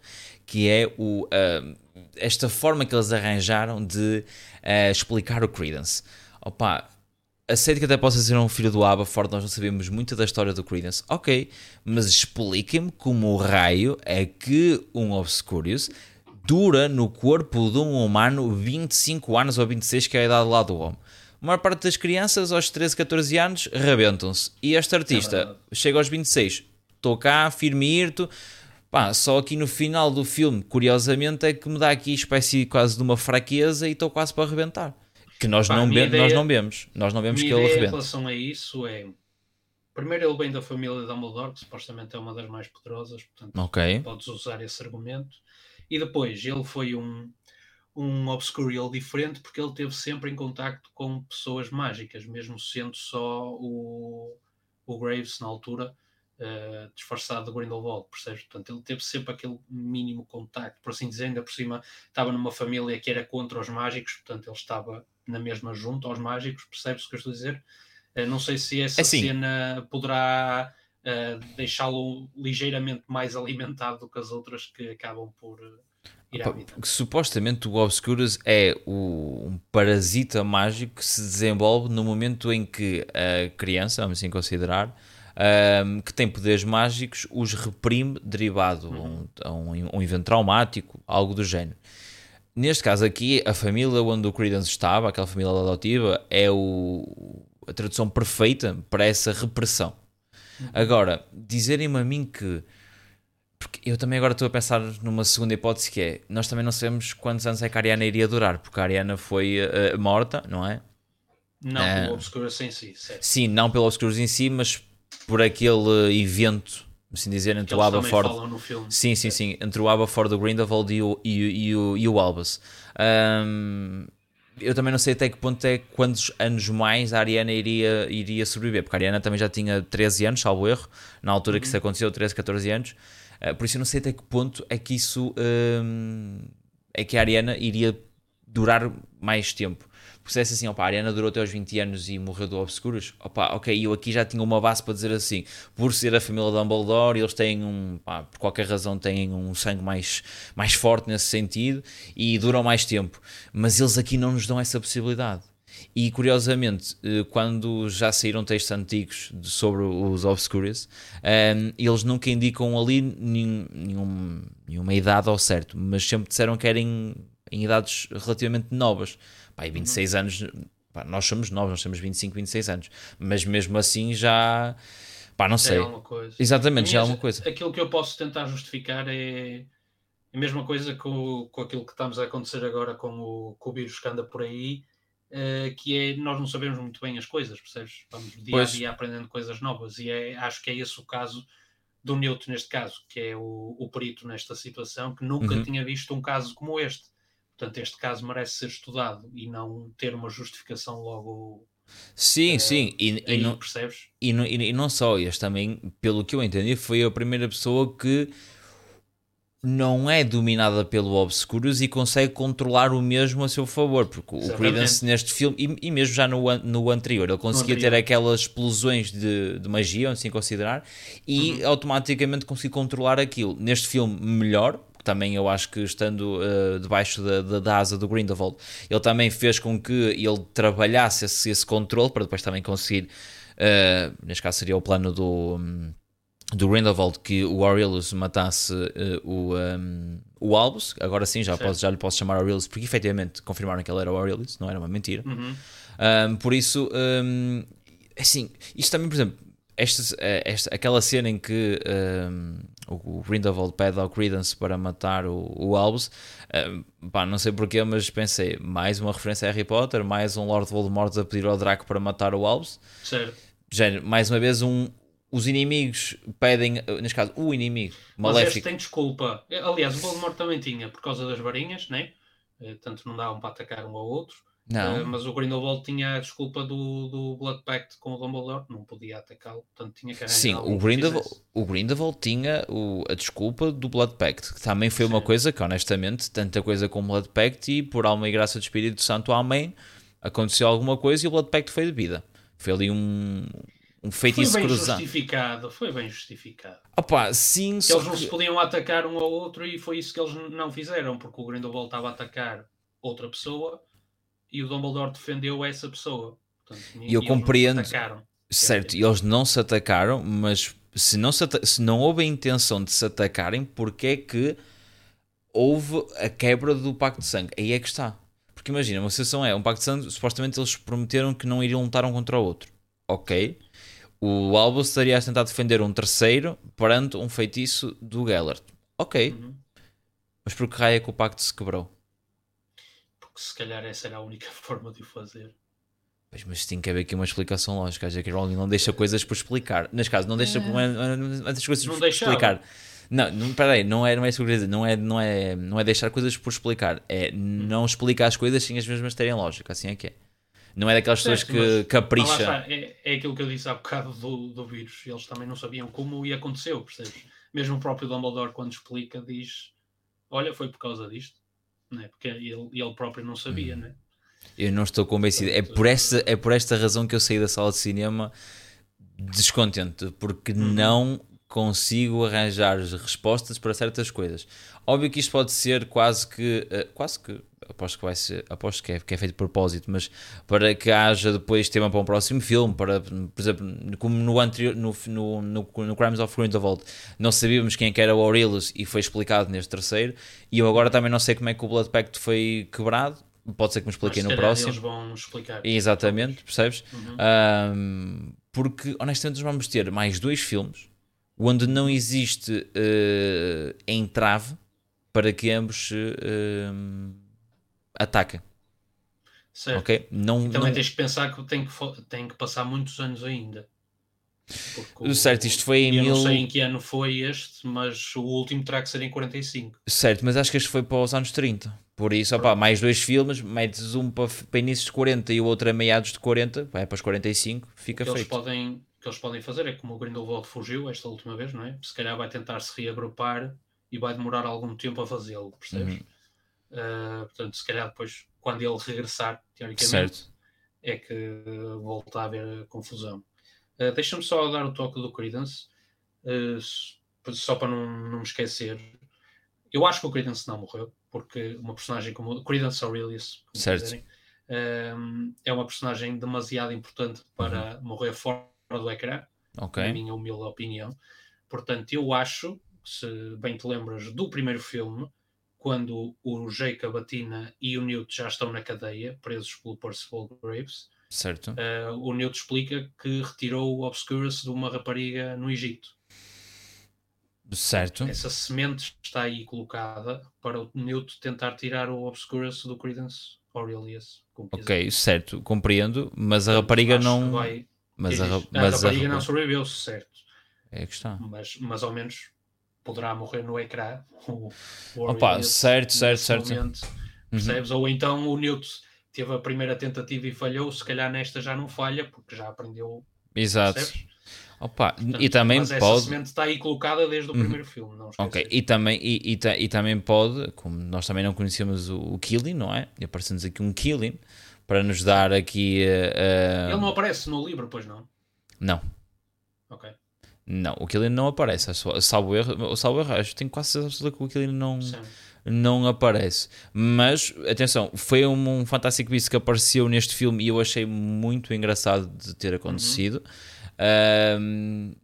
S1: que é o, uh, esta forma que eles arranjaram de uh, explicar o Credence. Opa, aceito que até possa ser um filho do Aberford, nós não sabemos muito da história do Credence, ok, mas expliquem-me como o raio é que um Obscurious dura no corpo de um humano 25 anos ou 26, que é a idade lá do homem. A maior parte das crianças aos 13, 14 anos rebentam-se. E este artista é chega aos 26, estou cá, firme e irto. Pá, só aqui no final do filme, curiosamente, é que me dá aqui espécie quase de uma fraqueza e estou quase para arrebentar que nós, Pá, não, ideia, nós não vemos. Nós não vemos que ele arrebenta.
S2: em relação a isso é. Primeiro, ele vem da família Dumbledore, que supostamente é uma das mais poderosas, portanto, okay. podes usar esse argumento. E depois, ele foi um, um Obscurial diferente porque ele teve sempre em contacto com pessoas mágicas, mesmo sendo só o, o Graves na altura, uh, disfarçado de Grindelwald, percebes? Portanto, ele teve sempre aquele mínimo contacto, por assim dizer, ainda por cima estava numa família que era contra os mágicos, portanto, ele estava na mesma junto aos mágicos, percebes o que eu estou a dizer? Uh, não sei se essa assim. cena poderá uh, deixá-lo ligeiramente mais alimentado do que as outras que acabam por ir à vida.
S1: Supostamente o Obscurus é o, um parasita mágico que se desenvolve no momento em que a criança, vamos assim considerar, um, que tem poderes mágicos, os reprime derivado uhum. a, um, a, um, a um evento traumático, algo do género. Neste caso aqui, a família onde o Credence estava, aquela família adotiva, é o, a tradução perfeita para essa repressão. Uhum. Agora, dizerem-me a mim que. Porque eu também agora estou a pensar numa segunda hipótese que é: nós também não sabemos quantos anos é que a Ariana iria durar, porque a Ariana foi uh, morta, não é?
S2: Não uh, pelo Obscurus em si, certo.
S1: Sim, não pelo Obscurus em si, mas por aquele evento assim dizer, entre o Aberford. Sim, sim, sim. Entre o Aberford do Grindelwald e o, e, e, o, e o Albus. Um, eu também não sei até que ponto é quantos anos mais a Ariana iria, iria sobreviver, porque a Ariana também já tinha 13 anos, salvo erro, na altura uhum. que isso aconteceu, 13, 14 anos. Uh, por isso eu não sei até que ponto é que isso um, é que a Ariana iria durar mais tempo porque se assim, opa, a Ariana durou até aos 20 anos e morreu do Obscuros, opa, ok, eu aqui já tinha uma base para dizer assim, por ser a família Dumbledore, eles têm um, pá, por qualquer razão têm um sangue mais, mais forte nesse sentido e duram mais tempo, mas eles aqui não nos dão essa possibilidade. E curiosamente, eh, quando já saíram textos antigos sobre os Obscures, ehm, eles nunca indicam ali nenhum, nenhum, nenhuma idade ao certo, mas sempre disseram que eram em, em idades relativamente novas. E 26 uhum. anos, pá, nós somos novos, nós temos 25, 26 anos, mas mesmo assim já. Pá, não sei. É
S2: alguma coisa.
S1: Exatamente, já é alguma coisa.
S2: Aquilo que eu posso tentar justificar é a mesma coisa com, com aquilo que estamos a acontecer agora com o, com o vírus que anda por aí, uh, que é nós não sabemos muito bem as coisas, percebes? Vamos dia pois. a dia aprendendo coisas novas, e é, acho que é esse o caso do Newton neste caso, que é o, o perito nesta situação, que nunca uhum. tinha visto um caso como este. Portanto, este caso merece ser estudado e não ter uma justificação logo.
S1: Sim, uh, sim,
S2: e, aí, e, não, percebes?
S1: E não, e não só, este também, pelo que eu entendi, foi a primeira pessoa que não é dominada pelo Obscurus e consegue controlar o mesmo a seu favor, porque Exatamente. o Credence neste filme, e, e, mesmo já no, no anterior, ele conseguia anterior. ter aquelas explosões de, de magia, assim considerar, e uhum. automaticamente conseguir controlar aquilo. Neste filme, melhor, também eu acho que estando uh, debaixo da, da, da, asa do Grindelwald, ele também fez com que ele trabalhasse esse, esse controle para depois também conseguir, uh, neste caso seria o plano do, do Grindelwald, que o Aurelius matasse uh, o, um, o Albus, agora sim já, posso, já lhe posso chamar Aurelius, porque efetivamente confirmaram que ele era o Aurelius, não era uma mentira.
S2: Uhum.
S1: Um, por isso, um, assim, isto também, por exemplo, esta, esta, aquela cena em que o Grindelwald pede ao Credence para matar o, o Albus, pá, não sei porquê, mas pensei, mais uma referência a Harry Potter, mais um Lord Voldemort a pedir ao Draco para matar o Albus.
S2: Certo.
S1: Mais uma vez, um, os inimigos pedem, neste caso, o inimigo maléfico. Mas este
S2: tem desculpa. Aliás, o Voldemort também tinha, por causa das varinhas, né? Eh, tanto não davam para atacar um ao outro.
S1: Não.
S2: Uh, mas o Grindelwald tinha a desculpa do, do Blood Pact com o Dumbledore, não podia atacá-lo, portanto tinha que
S1: Sim, o Grindelwald, o Grindelwald tinha o, a desculpa do Blood Pact, que também foi Sim. uma coisa que, honestamente, tanta coisa com o Blood Pact e por alma e graça do Espírito Santo, amém, aconteceu alguma coisa e o Blood Pact foi de vida. Foi ali um, um feitiço
S2: foi bem
S1: cruzado.
S2: justificado, foi bem justificado.
S1: Opa, sim,
S2: que eles não se podiam atacar um ao outro e foi isso que eles não fizeram, porque o Grindelwald estava a atacar outra pessoa e o Dumbledore defendeu essa pessoa. Portanto,
S1: e eu compreendo. Certo, e eles não se atacaram, mas se não, se, se não houve a intenção de se atacarem, porque é que houve a quebra do pacto de sangue? Aí é que está. Porque imagina, uma situação é um pacto de sangue, supostamente eles prometeram que não iriam lutar um contra o outro. Ok. O Albus estaria a tentar defender um terceiro perante um feitiço do Gellert. Ok. Uhum. Mas por que raio é que o pacto se quebrou?
S2: porque se calhar essa era a única forma de o fazer.
S1: Pois, mas tem que haver aqui uma explicação lógica. A J.K. Rowling não deixa coisas por explicar. Neste caso, não deixa, é. não não coisas não por deixava. explicar. Não, não, peraí, não é, não é isso que eu queria dizer. Não é, não, é, não é deixar coisas por explicar. É não explicar as coisas sem as mesmas terem lógica. Assim é que é. Não é daquelas certo, pessoas que capricham.
S2: É, é aquilo que eu disse há bocado do, do vírus. Eles também não sabiam como e aconteceu, percebes? Mesmo o próprio Dumbledore, quando explica, diz: Olha, foi por causa disto né? porque ele, ele próprio não sabia. Hum. Né?
S1: Eu não estou convencido. É por, esta, é por esta razão que eu saí da sala de cinema descontente, porque uhum. não consigo arranjar respostas para certas coisas. Óbvio que isto pode ser quase que, uh, quase que, aposto que vai ser, aposto que é, que é feito de propósito, mas para que haja depois tema para um próximo filme, para, por exemplo, como no anterior, no, no, no, no Crimes of Grindelwald, não sabíamos quem é que era o Aurelius e foi explicado neste terceiro, e eu agora também não sei como é que o Blood Pact foi quebrado, pode ser que me expliquem no próximo.
S2: Eles vão explicar.
S1: Exatamente, percebes? Uhum. Um, porque honestamente vamos ter mais dois filmes onde não existe uh, entrave para que ambos uh, ataquem.
S2: Certo. Okay? Não, e também não... tens que pensar que tem, que tem que passar muitos anos ainda.
S1: O, certo, isto foi em
S2: eu
S1: mil...
S2: não sei em que ano foi este, mas o último terá que ser em 45.
S1: Certo, mas acho que este foi para os anos 30. Por isso, opa, mais dois filmes, metes um para, para inícios de 40 e o outro a meados de 40, vai para os 45, fica feito.
S2: Eles podem, que eles podem fazer é como o Grindelwald fugiu esta última vez, não é? Se calhar vai tentar se reagrupar e vai demorar algum tempo a fazê-lo, percebes? Uhum. Uh, portanto, se calhar depois, quando ele regressar, teoricamente, certo. é que volta a haver confusão. Uh, Deixa-me só dar o toque do Credence, uh, só para não, não me esquecer. Eu acho que o Credence não morreu, porque uma personagem como o Credence Aurelius, certo. Dizerem, é uma personagem demasiado importante para uhum. morrer fora do ecrã, okay. na minha humilde opinião. Portanto, eu acho, se bem te lembras do primeiro filme, quando o Jacob, a Tina e o Newt já estão na cadeia, presos pelo Percival Graves,
S1: certo.
S2: Uh, o Newt explica que retirou o Obscurus de uma rapariga no Egito.
S1: Certo.
S2: Essa semente está aí colocada para o Newt tentar tirar o Obscurus do Credence Aurelius.
S1: Ok, certo, compreendo, mas a rapariga não. Vai,
S2: mas a, mas a rapariga não sobreviveu, certo.
S1: É que está.
S2: Mas, mas ao menos poderá morrer no ecrã. O,
S1: o Opa, certo, certo, certo. Momento,
S2: uhum. percebes? Uhum. Ou então o Newt teve a primeira tentativa e falhou, se calhar nesta já não falha, porque já aprendeu.
S1: Exato. Percebes? Opa, Portanto, e também mas pode. Essa
S2: semente está aí colocada desde o uhum. primeiro filme, não
S1: Ok, e também, e, e, e, também pode, como nós também não conhecemos o, o Killing, não é? E aparecemos aqui um Killing para nos dar aqui. Uh,
S2: Ele não aparece no livro, pois não?
S1: Não.
S2: Ok.
S1: Não, o Killian não aparece. Salvo erro, salvo erro acho, tenho quase certeza que o Killian não, não aparece. Mas, atenção, foi um, um Fantastic Beasts que apareceu neste filme e eu achei muito engraçado de ter acontecido. Uhum. Um,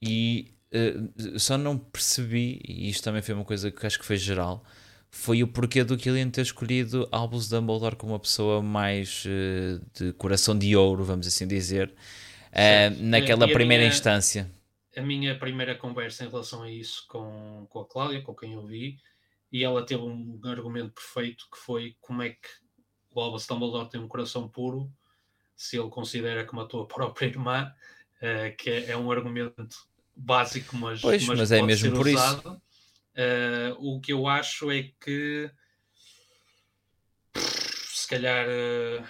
S1: e uh, só não percebi, e isto também foi uma coisa que acho que foi geral, foi o porquê do Killian ter escolhido Albus Dumbledore como uma pessoa mais uh, de coração de ouro, vamos assim dizer, uh, naquela primeira minha, instância.
S2: A minha primeira conversa em relação a isso com, com a Cláudia, com quem eu vi, e ela teve um argumento perfeito que foi como é que o Albus Dumbledore tem um coração puro se ele considera que matou a própria irmã, uh, que é, é, um argumento básico, mas,
S1: pois, mas, mas é mesmo por usado. isso
S2: Uh, o que eu acho é que se calhar uh,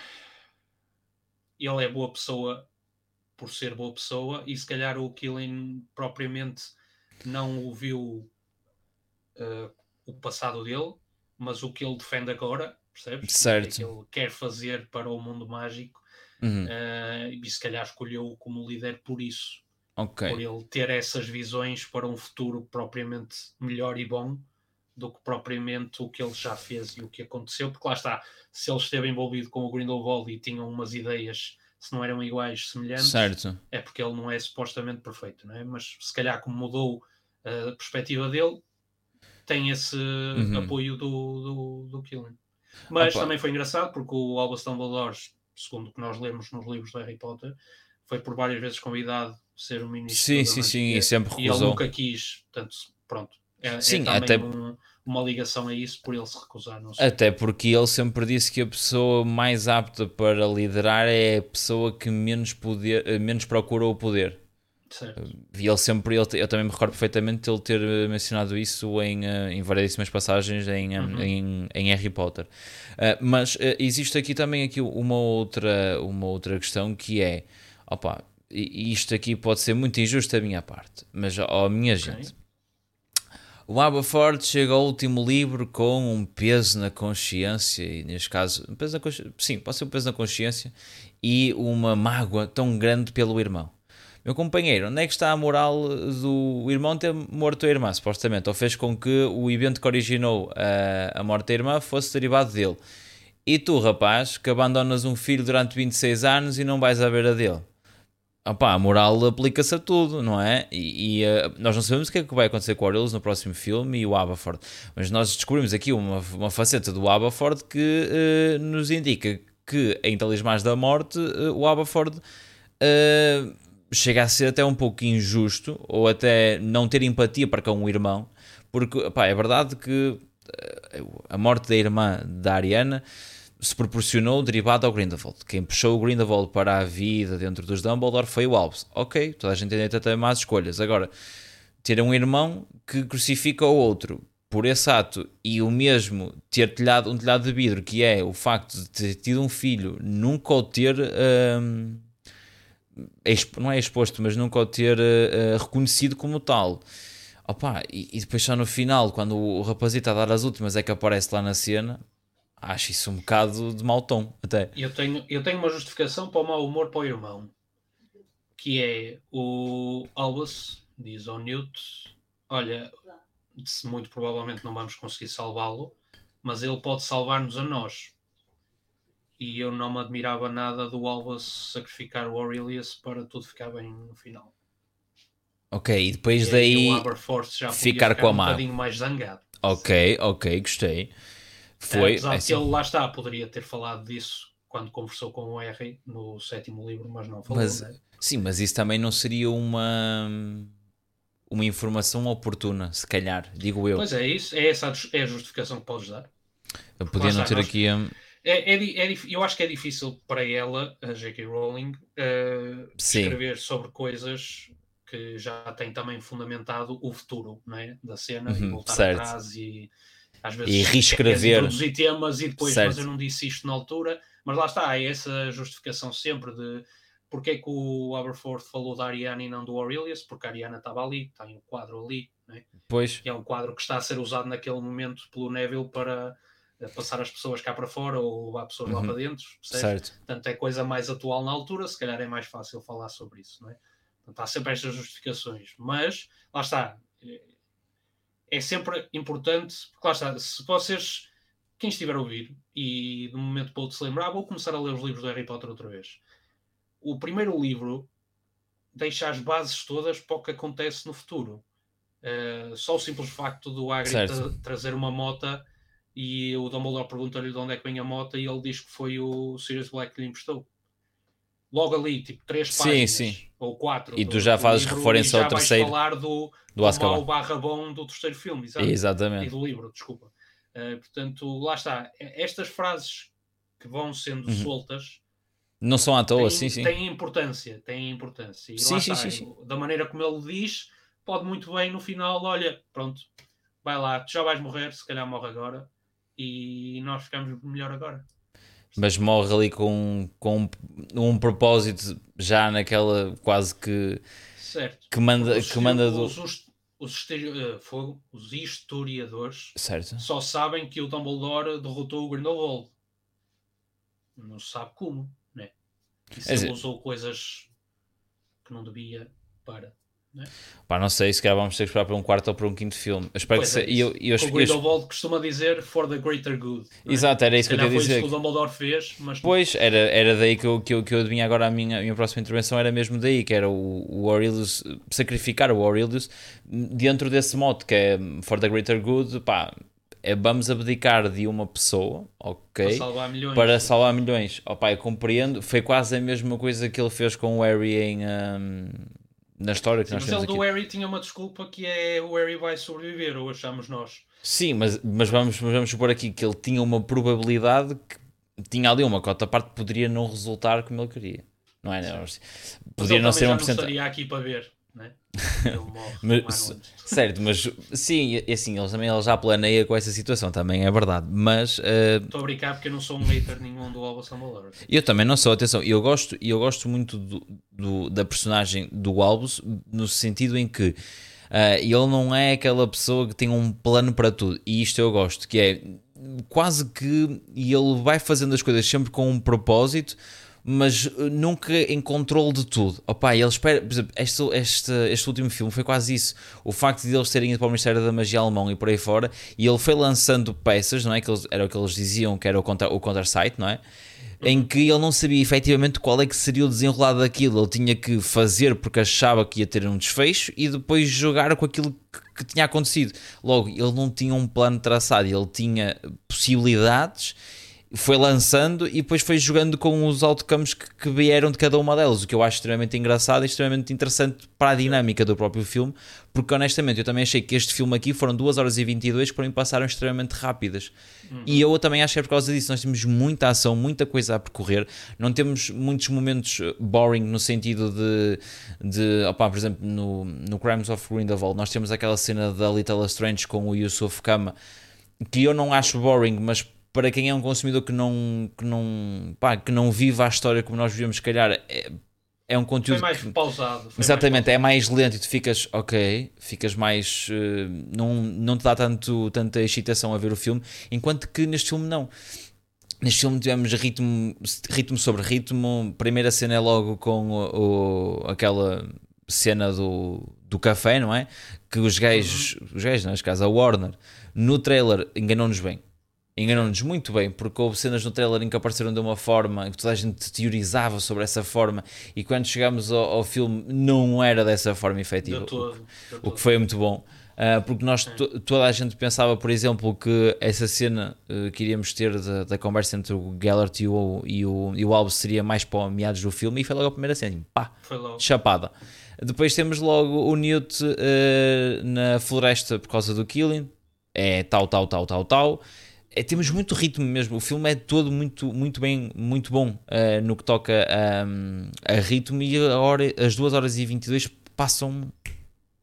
S2: ele é boa pessoa por ser boa pessoa e se calhar o Killing propriamente não ouviu uh, o passado dele, mas o que ele defende agora, percebes?
S1: Certo.
S2: O que ele quer fazer para o mundo mágico
S1: Uhum.
S2: uh, e se calhar escolheu como líder por isso.
S1: Ok.
S2: Por ele ter essas visões para um futuro propriamente melhor e bom do que propriamente o que ele já fez e o que aconteceu, porque lá está, se ele esteve envolvido com o Grindelwald e tinham umas ideias, se não eram iguais, semelhantes,
S1: Certo.
S2: é porque ele não é supostamente perfeito, não é? Mas se calhar como mudou a perspectiva dele, tem esse
S1: Uhum.
S2: apoio do, do, do Killing. Mas também foi engraçado porque o Albus Dumbledore, segundo o que nós lemos nos livros do Harry Potter, foi por várias vezes convidado a ser o ministro
S1: Sim, sim, sim, e sempre
S2: e ele
S1: recusou.
S2: nunca quis, portanto, pronto. É,
S1: Sim,
S2: é também
S1: até-
S2: um- uma ligação a isso por ele se recusar.
S1: Até porque ele sempre disse que a pessoa mais apta para liderar é a pessoa que menos, poder, eh, menos procura o poder.
S2: Certo.
S1: E ele sempre, ele, eu também me recordo perfeitamente de ele ter eh, mencionado isso em, eh, em variedíssimas passagens em,
S2: Uhum.
S1: em, em Harry Potter. Eh, mas eh, existe aqui também aqui uma outra, uma outra questão que é, opa, isto aqui pode ser muito injusto da minha parte, mas ó minha gente, o Aberford chega ao último livro com um peso na consciência, e neste caso, um peso na consci... sim, pode ser um peso na consciência, e uma mágoa tão grande pelo irmão. Meu companheiro, onde é que está a moral do irmão ter morto a irmã, supostamente? Ou fez com que o evento que originou a, a morte da irmã fosse derivado dele. E tu, rapaz, que abandonas um filho durante 26 anos e não vais a ver a dele. A moral aplica-se a tudo, não é? E, e, eh, nós não sabemos o que é que vai acontecer com o Orioles no próximo filme e o Aberford. Mas nós descobrimos aqui uma, uma faceta do Aberford que eh, nos indica que em Talismãs da Morte eh, o Aberford chega a ser até um pouco injusto ou até não ter empatia para com o irmão, porque é verdade que a morte da irmã da Ariana se proporcionou derivado ao Grindelwald. Quem puxou o Grindelwald para a vida dentro dos Dumbledore foi o Albus. Ok, toda a gente tem direito a ter más escolhas. Agora, ter um irmão que crucifica o outro por esse ato e o mesmo ter telhado, um telhado de vidro, que é o facto de ter tido um filho, nunca o ter... hum, expo- não é exposto, mas nunca o ter uh, reconhecido como tal. Opa, e, e depois só no final, quando o rapazito a dar as últimas é que aparece lá na cena, acho isso um bocado de mau tom, até.
S2: Eu tenho, eu tenho uma justificação para o mau humor para o irmão, que é o Albus diz ao Newt: Olha, muito provavelmente não vamos conseguir salvá-lo, mas ele pode salvar-nos a nós. E eu não me admirava nada do Albus sacrificar o Aurelius para tudo ficar bem no final.
S1: Ok, e depois
S2: E aí
S1: daí.
S2: podia
S1: ficar com a
S2: um bocadinho mais zangado.
S1: Ok, ok, gostei. Foi.
S2: Apesar
S1: é assim,
S2: ele lá está, poderia ter falado disso quando conversou com o R no sétimo livro, mas não falou.
S1: Mas-
S2: né?
S1: Sim, mas isso também não seria uma. Uma informação oportuna, se calhar, digo eu.
S2: Pois é, isso, é essa é a justificação que podes dar.
S1: eu podia não ter
S2: nós-
S1: aqui.
S2: É, é é eu acho que é difícil para ela, a J.K. Rowling,
S1: Sim.
S2: escrever sobre coisas que já têm também fundamentado o futuro não é? da cena e
S1: Uhum,
S2: voltar
S1: certo.
S2: atrás e às vezes
S1: E reescrever.
S2: queres introduzir temas e depois
S1: Certo.
S2: mas eu não disse isto na altura mas lá está, é essa justificação sempre de porque é que o Aberforth falou da Ariana e não do Aurelius, porque a Ariana estava ali, tem um quadro ali, não é?
S1: Pois,
S2: é um quadro que está a ser usado naquele momento pelo Neville para eh, passar as pessoas cá para fora ou levar pessoas lá
S1: Uhum.
S2: para dentro, percebes?
S1: certo.
S2: Portanto, é coisa mais atual na altura, se calhar é mais fácil falar sobre isso, não é? Portanto, há sempre estas justificações, mas lá está, eh, é sempre importante, porque lá está, se vocês, quem estiver a ouvir e de um momento para outro se lembrar, vou começar a ler os livros do Harry Potter outra vez. O primeiro livro deixa as bases todas para o que acontece no futuro. Eh, só o simples facto do Hagrid tra- trazer uma mota e o Dumbledore pergunta-lhe de onde é que vem a moto e ele diz que foi o Sirius Black que lhe emprestou. Logo ali, tipo, três
S1: Sim,
S2: páginas
S1: sim.
S2: ou quatro.
S1: E
S2: do-
S1: tu já fazes
S2: livro
S1: referência
S2: e
S1: ao terceiro.
S2: falar do,
S1: Do
S2: do mau barra bom do terceiro filme, exato. E
S1: Exatamente.
S2: do livro, desculpa. Eh, portanto, lá está. Estas frases que vão sendo
S1: Uhum.
S2: soltas
S1: Não são à toa,
S2: têm,
S1: sim, sim.
S2: têm importância, têm importância. E
S1: Sim, sim, sim, sim.
S2: da maneira como ele diz, pode muito bem no final, olha, pronto, vai lá, tu já vais morrer, se calhar morre agora, e nós ficamos melhor agora.
S1: Mas morre ali com, com um propósito já naquela quase que.
S2: Certo.
S1: Que manda,
S2: Os,
S1: que manda do.
S2: os, os, eh, fogo- os historiadores
S1: Certo.
S2: só sabem que o Dumbledore derrotou o Grindelwald. Não se sabe como, né? E se
S1: É
S2: usou coisas que não devia para.
S1: Pá, não sei, se calhar vamos ter que esperar para um quarto ou para um quinto filme. Eu espero
S2: Pois
S1: que
S2: é
S1: se... e eu, eu,
S2: o
S1: eu-
S2: Grindelwald costuma dizer for the greater good. é?
S1: Exato, era isso que eu
S2: calhar
S1: queria
S2: foi
S1: dizer.
S2: isso que o Dumbledore fez, mas
S1: Pois, era, era daí que eu, que, eu, que eu adivinha agora a minha, a minha próxima intervenção, era mesmo daí, que era o, o Aurelius, sacrificar o Aurelius dentro desse mote, que é for the greater good, pá, é vamos abdicar de uma pessoa, ok,
S2: para salvar milhões.
S1: para salvar milhões. Oh, pá, eu compreendo, foi quase a mesma coisa que ele fez com o Harry em, hum, na história que
S2: Sim,
S1: nós
S2: mas
S1: temos
S2: ele
S1: aqui.
S2: do Harry tinha uma desculpa que é o Harry vai sobreviver, ou achamos nós.
S1: Sim, mas, mas vamos, mas vamos supor aqui que ele tinha uma probabilidade que tinha ali uma cota parte poderia não resultar como ele queria. Não é? Não,
S2: Mas ele
S1: não ser uma porcentagem.
S2: estaria aqui para ver, né?
S1: Mas-. Certo, mas sim, e assim, ele também ele já planeia com essa situação, também é verdade. Mas eh,
S2: Estou a brincar porque eu não sou um hater nenhum do Albus Dumbledore.
S1: eu também não sou, atenção, eu gosto, eu gosto muito do, do- da personagem do Albus, no sentido em que eh, ele não é aquela pessoa que tem um plano para tudo, e isto eu gosto, que é quase que ele vai fazendo as coisas sempre com um propósito, mas eh, nunca em controle de tudo. Opa, ele espera, por exemplo, este, este, este último filme foi quase isso. O facto de eles terem ido para o Ministério da Magia alemão e por aí fora, e ele foi lançando peças, não é? Que eles, era o que eles diziam que era o counter, o counter site, não é? Em que ele não sabia efetivamente qual é que seria o desenrolado daquilo. Ele tinha que fazer porque achava que ia ter um desfecho e depois jogar com aquilo que, que tinha acontecido. Logo, ele não tinha um plano traçado, ele tinha possibilidades foi lançando e depois foi jogando com os outcomes que, que vieram de cada uma delas, o que eu acho extremamente engraçado e extremamente interessante para a dinâmica do próprio filme, porque honestamente eu também achei que este filme aqui foram 2 horas e 22 que para mim passaram extremamente rápidas. E eu também acho que é por causa disso, nós temos muita ação, muita coisa a percorrer, não temos muitos momentos boring no sentido de, de opá, por exemplo, no, no Crimes of Grindelwald, nós temos aquela cena da Little Strange com o Yusuf Kama, que eu não acho boring, mas para quem é um consumidor que não, que não, pá, que não vive a história como nós vivemos, se calhar é, é um
S2: Foi
S1: conteúdo
S2: mais
S1: que,
S2: pausado. foi
S1: exatamente, é mais lento e tu ficas, ok, ficas mais, eh, não, não te dá tanto, tanta excitação a ver o filme, enquanto que neste filme não. Neste filme tivemos ritmo, ritmo sobre ritmo. Primeira cena é logo com o, o- aquela cena do, do café, não é? Que os gajos, os gajos, neste caso a Warner, no trailer enganou-nos bem. Enganou-nos muito bem, porque houve cenas no trailer em que apareceram de uma forma que toda a gente teorizava sobre essa forma, e quando chegámos ao, ao filme não era dessa forma efetiva.
S2: De todo, de
S1: O que foi muito bom. Ah, porque nós, to- toda a gente pensava, por exemplo, que essa cena ah, que iríamos ter da, da conversa entre o Gellert e o, e, o, e o Albus seria mais para meados do filme, e foi logo a primeira cena, pá, chapada. Depois temos logo o Newt ah, na floresta por causa do Killing, é tal, tal, tal, tal, tal. É, temos muito ritmo mesmo, o filme é todo muito, muito bem, muito bom ah, no que toca a, a ritmo e a hora, as 2 horas e 22 passam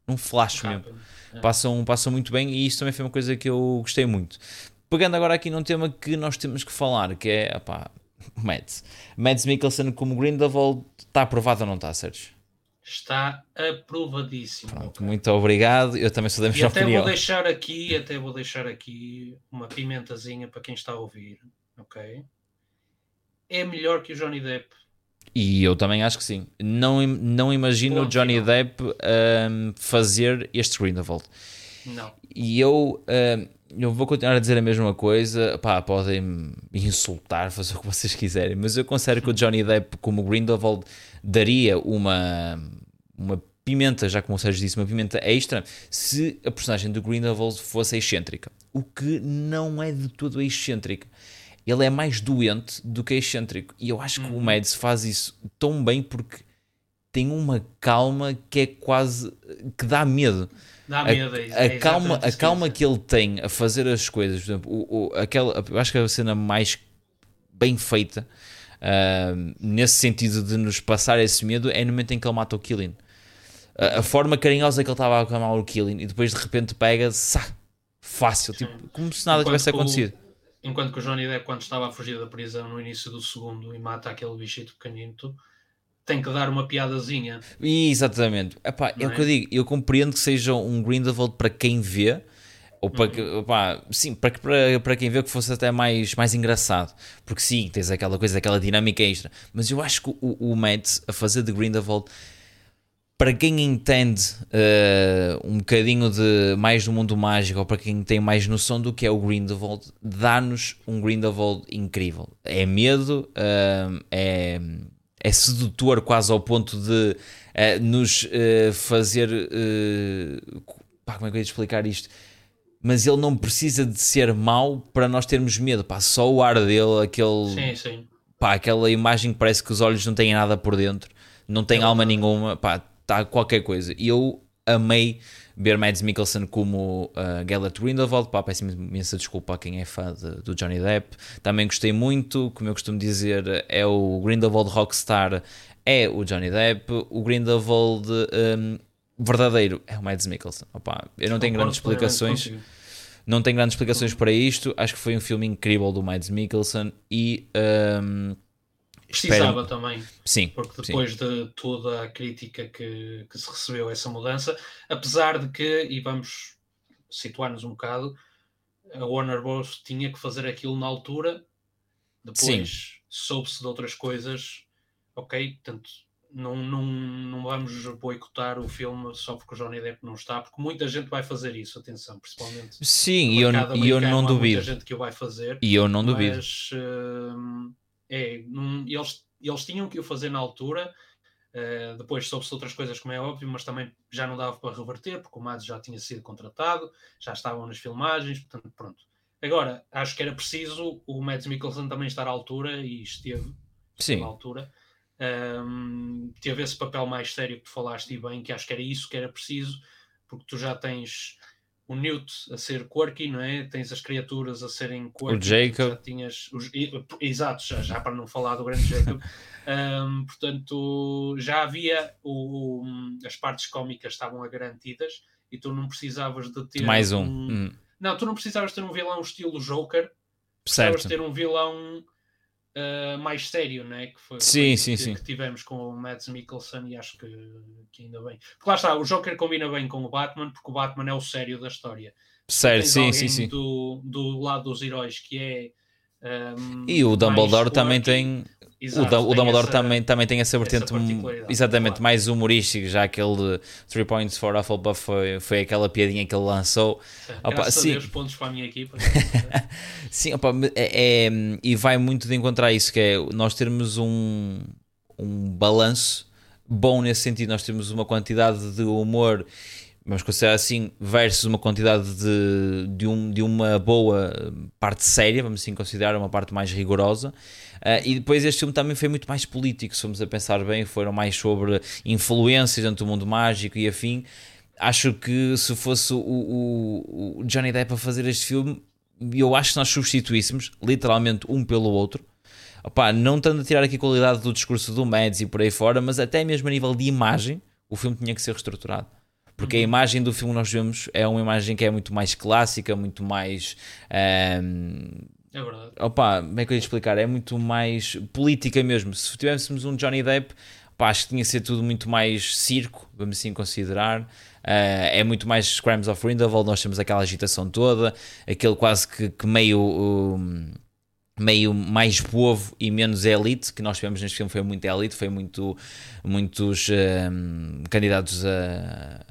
S1: num flash mesmo
S2: Rápido.
S1: passam, passam muito bem e isso também foi uma coisa que eu gostei muito. Pegando agora aqui num tema que nós temos que falar, que é opá, Mads. Mads Mikkelsen como Grindelwald, está aprovado ou não está, Sérgio?
S2: Está aprovadíssimo.
S1: Pronto, muito obrigado. Eu também sou da
S2: E
S1: mesma
S2: até
S1: opinião.
S2: vou deixar aqui, até vou deixar aqui uma pimentazinha para quem está a ouvir, ok? É melhor que o Johnny Depp.
S1: E eu também acho que sim. Não, não imagino o
S2: Ponto
S1: Johnny
S2: final.
S1: Depp ahm, fazer este Grindelwald.
S2: Não.
S1: E eu, ahm, eu vou continuar a dizer a mesma coisa. Pá, podem me insultar, fazer o que vocês quiserem, mas eu considero que o Johnny Depp, como Grindelwald, daria uma, uma pimenta, já como o Sérgio disse, uma pimenta extra, se a personagem do Grindelwald fosse excêntrica. O que não é de todo excêntrica. Ele é mais doente do que excêntrico. E eu acho que o Mads faz isso tão bem porque tem uma calma que é quase. que dá medo
S2: Dá
S1: a,
S2: medo. é-
S1: a
S2: é
S1: calma, a calma
S2: eu
S1: que ele tem a fazer as coisas, por exemplo, o, o- aquela, eu acho que é a cena mais bem feita ah, nesse sentido de nos passar esse medo é no momento em que ele mata o Killing. A, a forma carinhosa que ele estava a acalmar o Killing e depois de repente pega, sa, fácil, tipo, como se nada
S2: Enquanto
S1: tivesse
S2: que o-
S1: acontecido.
S2: enquanto que o Johnny Depp, quando estava a fugir da prisão no início do segundo e mata aquele bichito pequenito, tem que dar uma piadazinha.
S1: Exatamente. Epá, é o que eu
S2: é?
S1: digo, eu compreendo que seja um Grindelwald para quem vê, ou para, que,
S2: Uhum.
S1: opá, sim, para, que- para, para quem vê que fosse até mais, mais engraçado. Porque sim, tens aquela coisa, aquela dinâmica extra. Mas eu acho que o, o Mads a fazer de Grindelwald, para quem entende eh, um bocadinho de mais do mundo mágico, ou para quem tem mais noção do que é o Grindelwald, dá-nos um Grindelwald incrível. É medo, eh, é, é sedutor quase ao ponto de eh, nos eh, fazer. eh, pá, como é que eu ia explicar isto? Mas ele não precisa de ser mau para nós termos medo. Pá, só o ar dele, aquele,
S2: Sim, sim.
S1: pá, aquela imagem que parece que os olhos não têm nada por dentro, não tem
S2: É
S1: alma
S2: verdade.
S1: nenhuma, pá, está qualquer coisa. E eu amei ver Mads Mikkelsen como uh, Gellert Grindelwald, pá, peço imensa desculpa a quem é fã de- do Johnny Depp. Também gostei muito, como eu costumo dizer, é o Grindelwald Rockstar, é o Johnny Depp, o Grindelwald um, verdadeiro é o Mads Mikkelsen. Opá, eu não tenho grandes explicações. Não tem grandes explicações para isto. Acho que foi um filme incrível do Mads Mikkelsen e um,
S2: Precisava
S1: espero-
S2: também,
S1: sim,
S2: porque
S1: sim.
S2: depois de toda a crítica que, que se recebeu a essa mudança, apesar de que, e vamos situar-nos um bocado, a Warner Bros. tinha que fazer aquilo na altura, depois soube-se de outras coisas, ok, portanto, não, não, não vamos boicotar o filme só porque o Johnny Depp não está, porque muita gente vai fazer isso, atenção, principalmente
S1: Sim, e eu, e eu não duvido.
S2: muita gente que o vai fazer,
S1: E eu não duvido.
S2: mas hum, é, não- eles, eles tinham que o fazer na altura. eh, depois soube-se outras coisas, como é óbvio, mas também já não dava para reverter, porque o Mads já tinha sido contratado, já estavam nas filmagens, portanto, pronto. Agora, acho que era preciso o Mads Mikkelsen também estar à altura e esteve, esteve
S1: Sim.
S2: à altura. Hum, teve esse papel mais sério que tu falaste e bem, que acho que era isso que era preciso, porque tu já tens o Newt a ser quirky, não é? Tens as criaturas a serem quirky. tu
S1: Jacob.
S2: Já tinhas os, exato, já, já para não falar do grande Jacob. Hum, portanto, já havia o, o- as partes cómicas estavam garantidas e tu não precisavas de ter
S1: Mais um. Hum,
S2: Não, tu não precisavas ter um vilão estilo Joker, precisavas
S1: certo.
S2: ter um vilão uh, mais sério, né? Que foi
S1: Sim,
S2: foi
S1: sim,
S2: que,
S1: sim.
S2: que tivemos com o Mads Mikkelsen e acho que, que ainda bem. Porque lá está, o Joker combina bem com o Batman, porque o Batman é o sério da história. Tens
S1: sim, sim, sim.
S2: Do, do lado dos heróis que é. Um,
S1: E o Dumbledore também tem. O,
S2: Exato,
S1: o
S2: tem
S1: Dumbledore
S2: essa-
S1: também, também tem essa vertente
S2: particularidade,
S1: exatamente
S2: claro.
S1: mais humorística, já aquele 3 points for Hufflepuff foi, foi aquela piadinha que ele lançou. Opa,
S2: Graças
S1: sim.
S2: Deus, pontos para a minha equipa.
S1: Sim, opa, é, é- e vai muito de encontrar isso, que é nós termos um, um balanço bom nesse sentido, nós temos uma quantidade de humor, vamos considerar assim, versus uma quantidade de, de, um, de uma boa parte séria, vamos assim considerar, uma parte mais rigorosa. Ah, e depois este filme também foi muito mais político, se formos a pensar bem, foram mais sobre influências dentro do mundo mágico e afim. Acho que se fosse o, o, o Johnny Depp a fazer este filme, eu acho que nós substituíssemos literalmente um pelo outro. Opá, não estando a tirar aqui a qualidade do discurso do Mads e por aí fora, mas até mesmo a nível de imagem, o filme tinha que ser reestruturado. Porque a imagem do filme que nós vemos é uma imagem que é muito mais clássica, muito mais. ahm,
S2: É verdade.
S1: Opa, como é que eu ia explicar? É muito mais política mesmo. Se tivéssemos um Johnny Depp, pá, acho que tinha ser tudo muito mais circo, vamos assim considerar. Ah, é muito mais Crimes of Grindelwald, nós temos aquela agitação toda, aquele quase que, que meio. um, meio mais povo e menos elite que nós tivemos neste filme foi muito elite foi muito muitos um, candidatos a,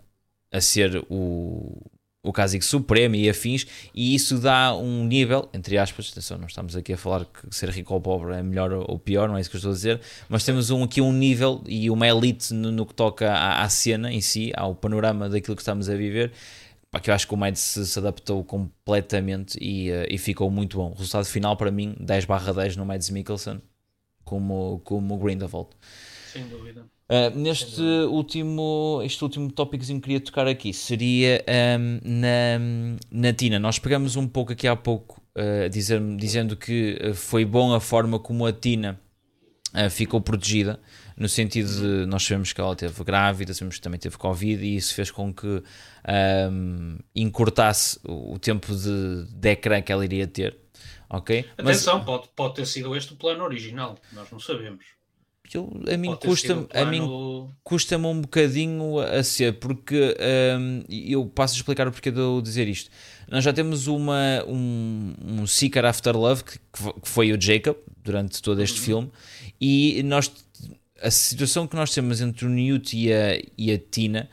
S1: a ser o o Cásico Supremo e afins, e isso dá um nível, entre aspas, atenção, não estamos aqui a falar que ser rico ou pobre é melhor ou pior, não é isso que eu estou a dizer, mas temos um, aqui um nível e uma elite no, no que toca à, à cena em si, ao panorama daquilo que estamos a viver, pá, que eu acho que o Mads se, se adaptou completamente e, eh, e ficou muito bom. O resultado final para mim, 10 barra 10 no Mads Mikkelsen, como, como Grindelwald.
S2: Sem dúvida.
S1: Uh, neste último, este último tópicozinho que queria tocar aqui seria um, na, na Tina. Nós pegamos um pouco aqui há pouco, uh, dizer, dizendo que uh, foi bom a forma como a Tina uh, ficou protegida, no sentido de nós sabemos que ela teve grávida, sabemos que também teve Covid e isso fez com que um, encurtasse o, tempo de, de ecrã que ela iria ter. Ok?
S2: Atenção, mas... pode, pode ter sido este o plano original, nós não sabemos.
S1: Eu, a mim custa-me plano... a mim custa-me um bocadinho a ser, porque um, eu passo a explicar o porquê de eu dizer isto. Nós já temos uma, um, um Seeker After Love, que, que foi o Jacob, durante todo este uhum. filme, e nós a situação que nós temos entre o Newt e a, e a Tina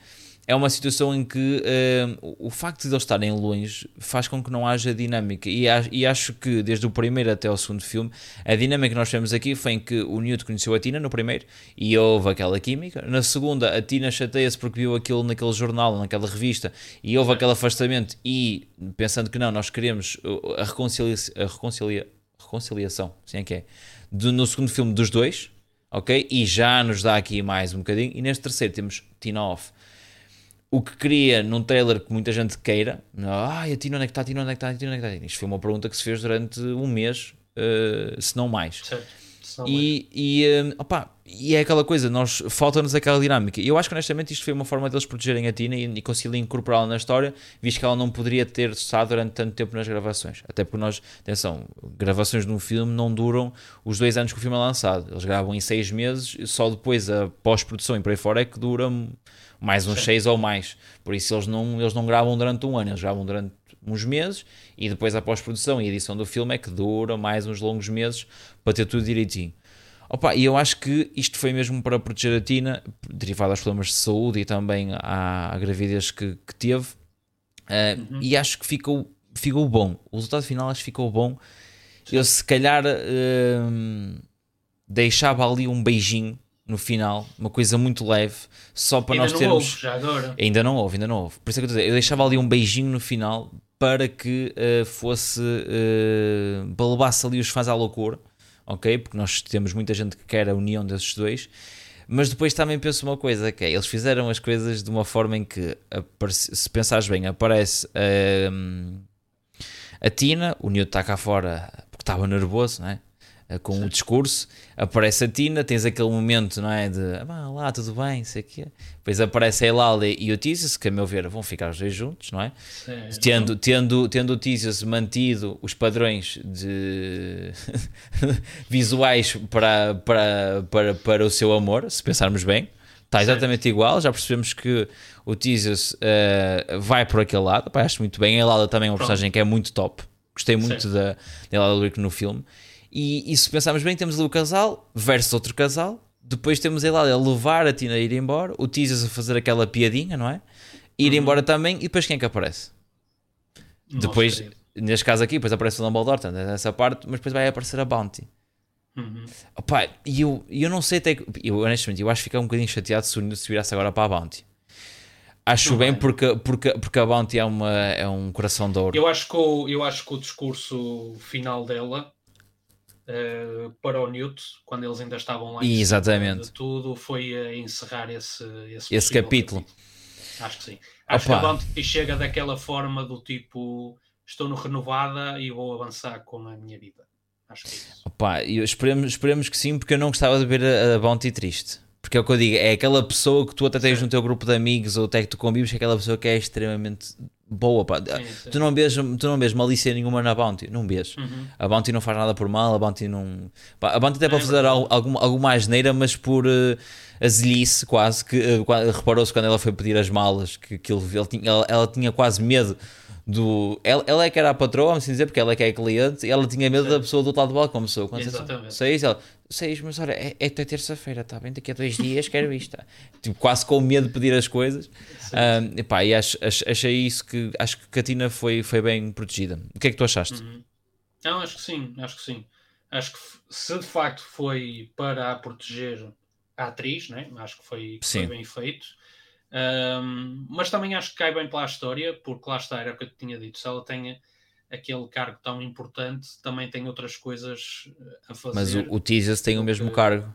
S1: é uma situação em que uh, o facto de eles estarem longe faz com que não haja dinâmica. E, e, acho que desde o primeiro até o segundo filme, a dinâmica que nós temos aqui foi em que o Newt conheceu a Tina no primeiro e houve aquela química. Na segunda, a Tina chateia-se porque viu aquilo naquele jornal, naquela revista, e houve aquele afastamento. E pensando que não, nós queremos a, reconcilia a reconcilia reconciliação, assim é que é, do, no segundo filme dos dois, ok? E já nos dá aqui mais um bocadinho. E neste terceiro temos Tina Off o que queria num trailer que muita gente queira, ah, a Tina onde é que está, a Tina onde é que está, a Tina onde é que está. Isto foi uma pergunta que se fez durante um mês, uh, se não mais.
S2: Certo.
S1: E, e, uh, opa, e é aquela coisa, nós falta-nos aquela dinâmica. E eu acho que honestamente isto foi uma forma deles protegerem a Tina e, e conseguirem incorporá-la na história, visto que ela não poderia ter estado durante tanto tempo nas gravações. Até porque nós, atenção, gravações de um filme não duram os dois anos que o filme é lançado. Eles gravam em seis meses, só depois a pós-produção e por aí fora é que dura mais uns 6 ou mais. Por isso eles não, eles não gravam durante um ano, eles gravam durante uns meses e depois a pós-produção e edição do filme é que dura mais uns longos meses para ter tudo direitinho. Opa, e eu acho que isto foi mesmo para proteger a Tina, derivado aos problemas de saúde e também à, à gravidez que, que teve. Uh, uhum. E acho que ficou, ficou bom. O resultado final acho que ficou bom. Eu se calhar uh, deixava ali um beijinho no final, uma coisa muito leve, só para
S2: ainda
S1: nós termos.
S2: Houve, já agora.
S1: Ainda não houve, ainda não houve. Por isso é que eu, dizer, eu deixava ali um beijinho no final para que uh, fosse. Uh, para levasse ali os fãs à loucura, ok? Porque nós temos muita gente que quer a união desses dois. Mas depois também penso uma coisa, que é, eles fizeram as coisas de uma forma em que, se pensares bem, aparece uh, a Tina, o Newt está cá fora porque estava nervoso, não é? Eh, com Sim. o discurso, aparece a Tina, tens aquele momento, não é? De ah, lá, tudo bem, sei o quê. Depois aparece a Elália e o Tísius, que a meu ver vão ficar os dois juntos, não é? Sim, tendo, tendo, tendo o Tísius mantido os padrões de visuais para, para, para, para o seu amor, se pensarmos bem. Está exatamente Sim. igual, já percebemos que o Tísius uh, vai por aquele lado, Pá, acho muito bem. A Elália também é uma Pronto. personagem que é muito top. Gostei muito da, da Elália no filme. E, e se pensarmos bem, temos ali o casal versus outro casal. Depois temos ele a levar a Tina a ir embora. O Teasers a fazer aquela piadinha, não é? Ir uhum. embora também. E depois quem é que aparece? Depois, querido. neste caso aqui, depois aparece o Dumbledore, nessa parte, mas depois vai aparecer a Bounty.
S2: Uhum.
S1: Opa, e eu, eu não sei até que. Eu, honestamente, eu acho que ficar um bocadinho chateado se o se virasse agora para a Bounty. Acho não bem, porque, porque, porque a Bounty é, uma, é um coração de ouro.
S2: Eu acho, que o, eu acho que o discurso final dela uh, para o Newt, quando eles ainda estavam lá
S1: Exatamente.
S2: tudo, foi a encerrar esse, esse,
S1: esse capítulo. capítulo.
S2: Acho que sim. Acho Opa. que a Bounty chega daquela forma do tipo estou no renovada e vou avançar com a minha vida. Acho que é isso.
S1: Opa, eu esperemos, esperemos que sim, porque eu não gostava de ver a, a Bounty triste. Porque é o que eu digo, é aquela pessoa que tu até tens no teu grupo de amigos ou até que tu convives, é aquela pessoa que é extremamente boa. Pá. Sim, sim. Tu, não vês, tu não vês malícia nenhuma na Bounty, não vês.
S2: Uhum.
S1: A Bounty não faz nada por mal, a Bounty não. Pá, a Bounty até é pode fazer alguma, alguma asneira, mas por uh, azelice quase. que uh, Reparou-se quando ela foi pedir as malas que, que ele, ele tinha, ela, ela tinha quase medo do. Ela, ela é que era a patroa, vamos assim dizer, porque ela é que é a cliente, e ela tinha medo Sim. da pessoa do outro lado do balcão, pessoa. Quando
S2: Exatamente.
S1: Ela, seis, mas olha, é, é até terça-feira, está bem? Daqui a dois dias quero isto. tipo, quase com medo de pedir as coisas. Um, epá, e acho, achei isso que acho que Catina foi, foi bem protegida. O que é que tu achaste?
S2: Uhum. Não, acho que sim, acho que sim. Acho que se de facto foi para a proteger a atriz, né? acho que foi, foi bem feito. Um, mas também acho que cai bem para a história, porque lá está, era o que eu tinha dito. Se ela tem aquele cargo tão importante, também tem outras coisas eh, a fazer.
S1: Mas o, o Teasers tem o mesmo cargo.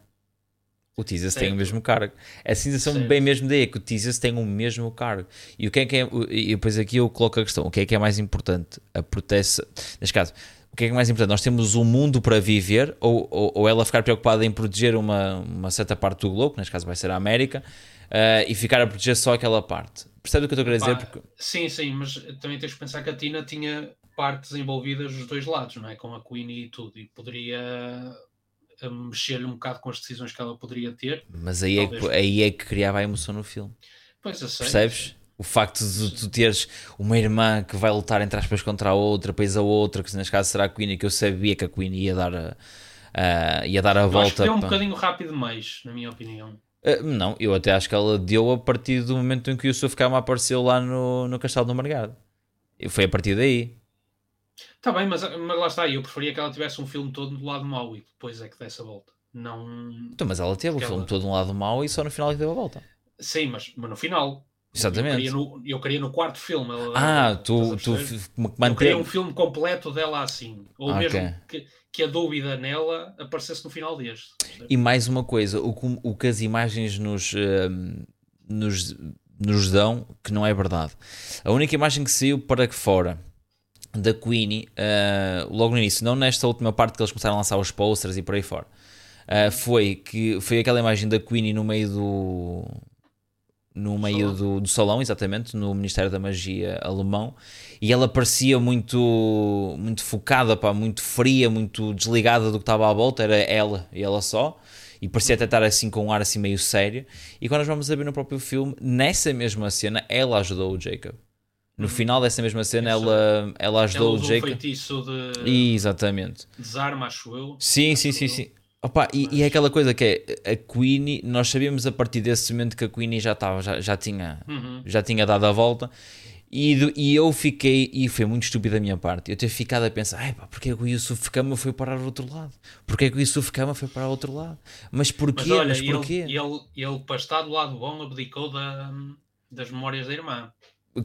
S1: O Teasers tem o mesmo cargo. A sensação certo. bem mesmo daí é que o Teasers tem o mesmo cargo. E o que é que é. E depois aqui eu coloco a questão: o que é que é mais importante? A proteção. Neste caso, o que é que é mais importante? Nós temos um mundo para viver ou, ou, ou ela ficar preocupada em proteger uma, uma certa parte do globo, que neste caso vai ser a América, uh, e ficar a proteger só aquela parte. Percebe o que eu estou a querer dizer? Porque...
S2: Sim, sim, mas também tens que pensar que a Tina tinha partes envolvidas dos dois lados, não é? Com a Queenie e tudo, e poderia eh, mexer-lhe um bocado com as decisões que ela poderia ter.
S1: Mas aí, é que, aí é que criava a emoção no filme.
S2: Pois eu sei.
S1: Percebes? O facto de tu teres uma irmã que vai lutar entre aspas contra a outra, depois a outra, que neste caso será a Queenie, que eu sabia que a Queenie ia dar a, a ia dar a
S2: eu
S1: volta.
S2: Acho que um bocadinho rápido demais, na minha opinião.
S1: Uh, não, eu até acho que ela deu a partir do momento em que o Yusuf Kama apareceu lá no, no Castelo do Margado. E foi a partir daí.
S2: Está bem, mas, mas lá está. Eu preferia que ela tivesse um filme todo do lado mau e depois é que desse a volta. Não.
S1: Então, mas ela teve o filme todo do lado mau e só no final é que deu a volta.
S2: Sim, mas, mas no final.
S1: Exatamente.
S2: Eu queria no, eu queria no quarto filme. Ela,
S1: ah, tu, tu
S2: manteve... Eu queria um filme completo dela assim. Ou ah, mesmo okay. que, que a dúvida nela aparecesse no final deste.
S1: E mais uma coisa, o, o que as imagens nos, uh, nos, nos dão, que não é verdade. A única imagem que saiu para que fora da Queenie, uh, logo no início, não nesta última parte que eles começaram a lançar os posters e por aí fora, uh, foi, que, foi aquela imagem da Queenie no meio do. No meio salão. Do, do salão, exatamente, no Ministério da Magia alemão, e ela parecia muito muito focada, pá, muito fria, muito desligada do que estava à volta, era ela e ela só, e parecia até estar assim com um ar assim meio sério. E quando nós vamos a ver no próprio filme, nessa mesma cena, ela ajudou o Jacob. No final dessa mesma cena, ela, ela ajudou
S2: ela
S1: o Jacob.
S2: Um feitiço de.
S1: Exatamente.
S2: Desarma, acho eu.
S1: Sim, sim, sim, sim. Opa, e, Mas... e, é aquela coisa que é a Queenie, nós sabíamos a partir desse momento que a Queenie já estava, já, já, tinha,
S2: uhum.
S1: já tinha dado a volta. E, e eu fiquei, e foi muito estúpido da minha parte, eu ter ficado a pensar, pá, porque é que o Yusuf Kama foi parar ao outro lado? Porque é que o Yusuf Kama foi para o outro lado? Mas porquê? Mas, olha, Mas porquê?
S2: Ele, ele, ele, para estar do lado bom, abdicou da, das memórias da irmã.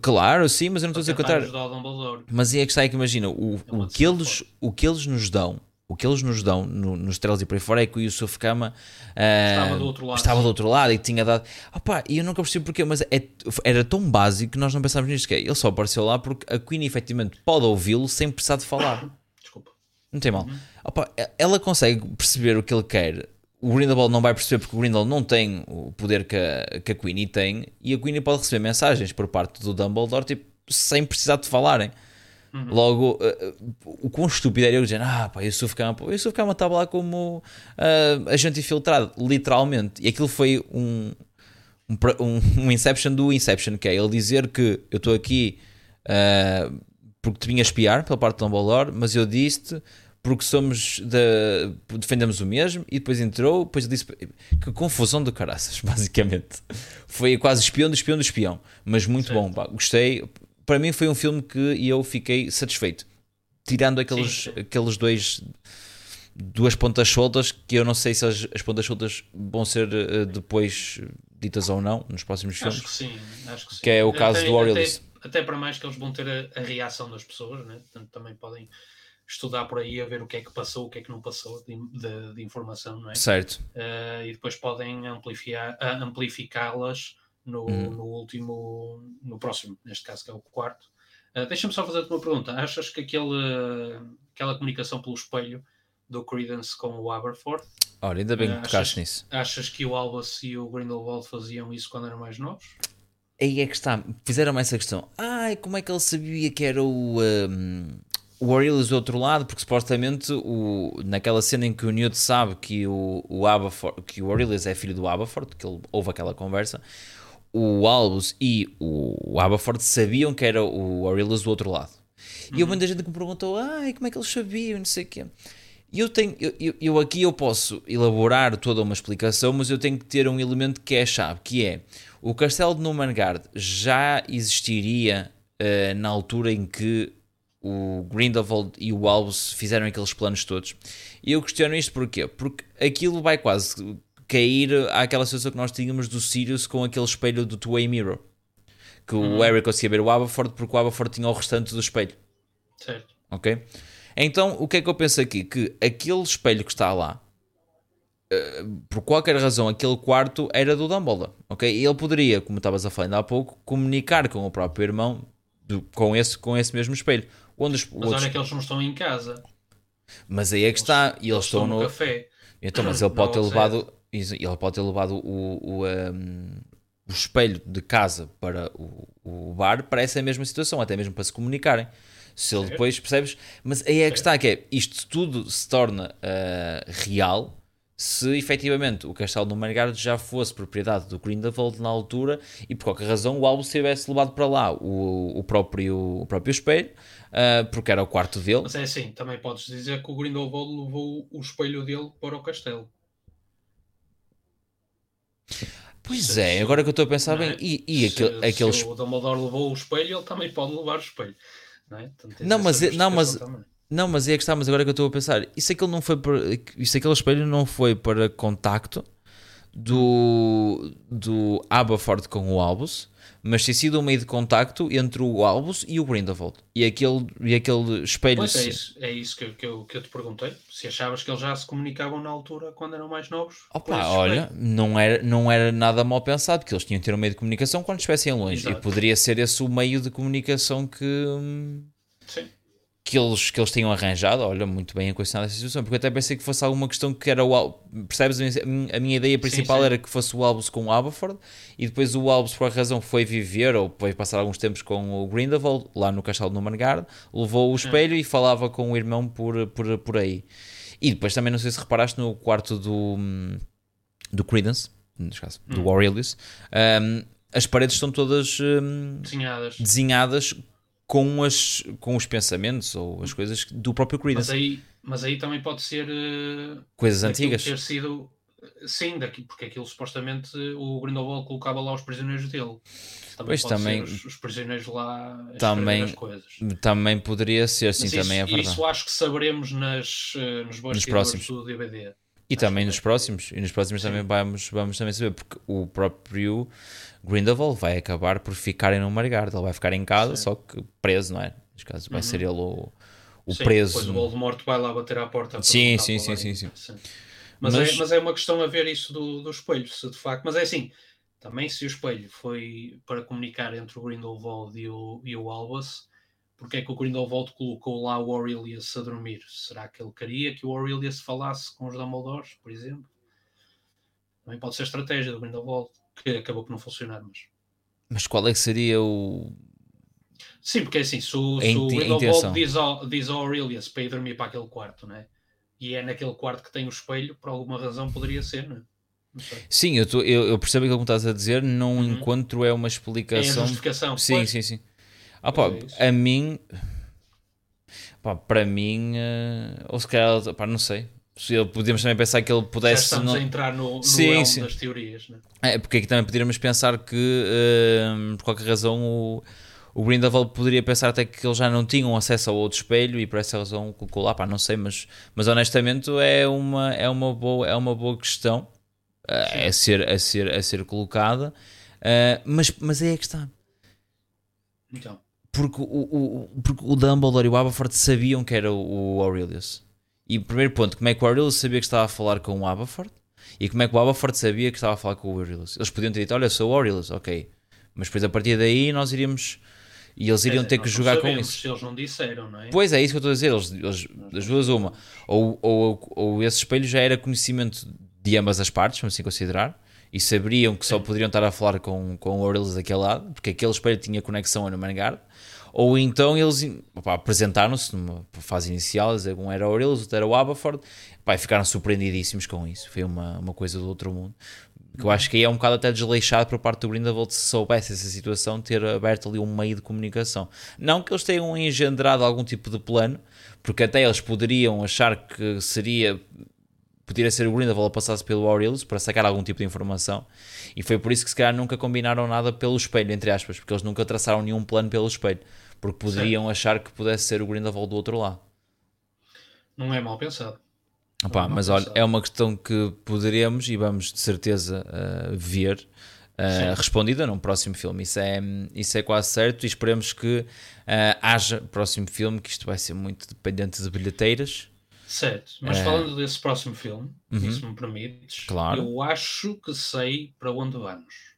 S1: Claro, sim, mas eu não estou a dizer contrário. Mas é que está aí que imagina, o, é o, que eles, o que eles nos dão, o que eles nos dão no, nos trailers e por aí fora é que o Yusuf Kama uh, estava, do outro lado, estava do outro lado e tinha dado. Opa, e eu nunca percebi porquê, mas é, era tão básico que nós não pensávamos nisto. Que é, ele só apareceu lá porque a Queen efetivamente pode ouvi-lo sem precisar de falar.
S2: Desculpa.
S1: Não tem mal. Uhum. Opa, ela consegue perceber o que ele quer o Grindelwald não vai perceber porque o Grindelwald não tem o poder que a, que a Queenie tem e a Queenie pode receber mensagens por parte do Dumbledore tipo, sem precisar de falarem. Uhum. Logo, uh, o quão estúpido era eu dizer, ah, pá, Yusuf Kama, o Yusuf Kama estava lá como uh, agente infiltrado, literalmente. E aquilo foi um, um, um, Inception do Inception, que é ele dizer que eu estou aqui uh, porque te vinha espiar pela parte do Dumbledore, mas eu disse-te porque somos de, defendemos o mesmo e depois entrou, depois disse que confusão de caraças, basicamente. Foi quase espião do espião do espião, mas muito certo. bom, pá, gostei. Para mim foi um filme que eu fiquei satisfeito, tirando aqueles, sim, aqueles dois duas pontas soltas que eu não sei se as, as pontas soltas vão ser uh, depois ditas ou não nos próximos filmes.
S2: Acho que sim, acho que sim.
S1: Que é o caso
S2: até,
S1: do Aurelius.
S2: Até, até, para mais que eles vão ter a, a reação das pessoas, né? Portanto, também podem estudar por aí a ver o que é que passou, o que é que não passou de, de, de informação, não é?
S1: Certo.
S2: Uh, e depois podem amplificá-las no, uhum. no último, no próximo, neste caso que é o quarto. Uh, Deixa-me só fazer-te uma pergunta. Achas que aquele, aquela comunicação pelo espelho do Credence com o Aberforth
S1: Olha, ainda bem que tocaste nisso.
S2: Achas que o Albus e o Grindelwald faziam isso quando eram mais novos?
S1: Aí é que está. Fizeram-me essa questão. Ai, como é que ele sabia que era o. Um, o Aurelius do outro lado, porque supostamente o, naquela cena em que o Newt sabe que o, o, que o é filho do Aberforth, que ele, houve aquela conversa, o Albus e o, o sabiam que era o Aurelius do outro lado. Uhum. E houve muita gente que me perguntou, ai, como é que eles sabiam, não sei o quê. E eu tenho, eu, eu, aqui eu posso elaborar toda uma explicação, mas eu tenho que ter um elemento que é chave, que é o castelo de Numangard já existiria uh, na altura em que o Grindelwald e o Albus fizeram aqueles planos todos. E eu questiono isto porquê? Porque aquilo vai quase cair àquela situação que nós tínhamos do Sirius com aquele espelho do Two-Way Mirror. Que uhum. o Harry conseguia ver o Aberforth porque o Aberforth tinha o restante do espelho.
S2: Certo.
S1: Ok? Então, o que é que eu penso aqui? Que aquele espelho que está lá, uh, por qualquer razão, aquele quarto era do Dumbledore. Ok? E ele poderia, como estavas a falar ainda há pouco, comunicar com o próprio irmão do, com, esse, com esse mesmo espelho.
S2: Onde os, mas outros... olha que eles não estão em casa.
S1: Mas aí é que está. E eles, eles estão, no
S2: café.
S1: Então, mas ele pode ter levado. Ele pode ter levado o, o, um, o espelho de casa para o, o bar para essa mesma situação, até mesmo para se comunicarem. Se ele depois, percebes? Mas aí é que está, que é, isto tudo se torna uh, real se efetivamente o castelo do Margard já fosse propriedade do Grindelwald na altura e por qualquer razão o álbum tivesse levado para lá o, o, próprio, o próprio espelho, uh, porque era o quarto dele.
S2: Mas é assim, também podes dizer que o Grindelwald levou o espelho dele para o castelo.
S1: Pois se, é, se, agora que eu estou a pensar bem, é? e, e
S2: se,
S1: aquele, aqueles... se
S2: o Dumbledore levou o espelho, ele também pode levar o espelho. Não, é?
S1: não mas, não, mas, não, mas é que está, mas agora que eu estou a pensar, isso aquele não foi para, isso aquele espelho não foi para contacto do, do Aberford com o Albus, mas tem sido um meio de contacto entre o Albus e o Grindelwald. E aquele, e aquele espelho.
S2: Pois é isso, é isso que, que, eu, que eu te perguntei. Se achavas que eles já se comunicavam na altura quando eram mais novos.
S1: Opa, olha, não era, não era nada mal pensado, porque eles tinham que ter um meio de comunicação quando estivessem longe. Exato. E poderia ser esse o meio de comunicação que. Hum, que eles, que eles tenham arranjado, olha, muito bem equacionada essa situação, porque eu até pensei que fosse alguma questão que era o percebes? A minha, a minha ideia principal sim, sim. era que fosse o Albus com o Aberford e depois o Albus, por a razão, foi viver ou foi passar alguns tempos com o Grindelwald, lá no Castelo de Numangard, levou o espelho hum. e falava com o irmão por, por, por aí. E depois também, não sei se reparaste, no quarto do, do Credence, neste caso, hum. do Aurelius, um, as paredes estão todas um,
S2: desenhadas.
S1: desenhadas com, as, com os pensamentos ou as coisas do próprio Creedence.
S2: Mas aí, mas aí também pode ser uh,
S1: coisas antigas.
S2: Ter sido sim, daqui, porque aquilo supostamente o Grindelwald colocava lá os prisioneiros dele.
S1: Também pois também
S2: os, os, prisioneiros lá
S1: também,
S2: as coisas.
S1: Também poderia ser, sim,
S2: isso,
S1: também é verdade.
S2: Isso acho que saberemos nas, uh, nos, nos próximos do DVD.
S1: E acho também nos próximos, e nos próximos sim. também vamos, vamos também saber, porque o próprio Grindelwald vai acabar por ficar em Margard, ele vai ficar em casa, Sim. só que preso, não é? Neste caso, vai uhum. ser ele o, o
S2: sim,
S1: preso.
S2: Depois o Voldemort vai lá bater à porta.
S1: Sim, sim, sim, sim, sim,
S2: sim. Mas, mas... É, mas é uma questão a ver isso do, do espelho, se de facto. Mas é assim, também se o espelho foi para comunicar entre o Grindelwald e o, e o Albus, porque é que o Grindelwald colocou lá o Aurelius a dormir? Será que ele queria que o Aurelius falasse com os Dumbledores, por exemplo? Também pode ser estratégia do Grindelwald que acabou por não funcionar, mas.
S1: Mas qual é que seria o.
S2: Sim, porque é assim, se o, se o Grindelwald diz ao, diz ao Aurelius para ir dormir para aquele quarto, né? E é naquele quarto que tem o espelho, por alguma razão poderia ser, né?
S1: Sim, eu, tô, eu, eu, percebo aquilo que estás a dizer, não uhum. encontro é uma explicação. É a
S2: justificação.
S1: Sim, sim, sim. Ah, pá, é a mim, pá, para mim, uh, ou se calhar, pá, não sei podemos também pensar que ele pudesse. Já
S2: estamos não... a entrar no, no sim, sim. das teorias, né?
S1: É, porque aqui também poderíamos pensar que, uh, por qualquer razão, o, o Grindelwald poderia pensar até que eles já não tinham acesso ao outro espelho e por essa razão colocou lá, pá, não sei, mas, mas honestamente é uma, é uma, boa, é uma boa questão uh, a, ser, a, ser, a ser colocada, uh, mas, mas é aí que está.
S2: Então.
S1: Porque o, o, porque o Dumbledore e o Aberforth sabiam que era o, o Aurelius. E primeiro ponto, como é que o Aurelius sabia que estava a falar com o Aberford? E como é que o Aberford sabia que estava a falar com o Aurelius? Eles podiam ter dito, olha, sou o Aurelius, ok. Mas depois a partir daí nós iríamos... E eles iriam ter que jogar com isso.
S2: Se eles não disseram, não é?
S1: Pois é, isso que eu estou a dizer. Eles, eles das duas, uma. Ou, ou, ou esse espelho já era conhecimento de ambas as partes, vamos assim considerar, e saberiam que só poderiam estar a falar com, com o Aurelius daquele lado, porque aquele espelho tinha conexão a Numangard. Ou então eles apresentaram-se numa fase inicial, um era o Aurelis, outro era o Aberford, pá, ficaram surpreendidíssimos com isso. Foi uma, uma coisa do outro mundo. Que eu acho que aí é um bocado até desleixado por parte do Grindelwald se soubesse essa situação, ter aberto ali um meio de comunicação. Não que eles tenham engendrado algum tipo de plano, porque até eles poderiam achar que seria poderia ser o Grindelwald a passasse pelo Aurelius para sacar algum tipo de informação e foi por isso que se calhar nunca combinaram nada pelo espelho, entre aspas, porque eles nunca traçaram nenhum plano pelo espelho porque poderiam Sim. achar que pudesse ser o Grindelwald do outro lado.
S2: Não é mal pensado.
S1: Opa, é mas olha, é uma questão que poderemos e vamos de certeza uh, ver uh, respondida num próximo filme. Isso é, isso é quase certo e esperemos que uh, haja próximo filme, que isto vai ser muito dependente de bilheteiras.
S2: Certo, mas falando desse próximo filme,
S1: uhum.
S2: se me permites,
S1: claro.
S2: eu acho que sei para onde vamos.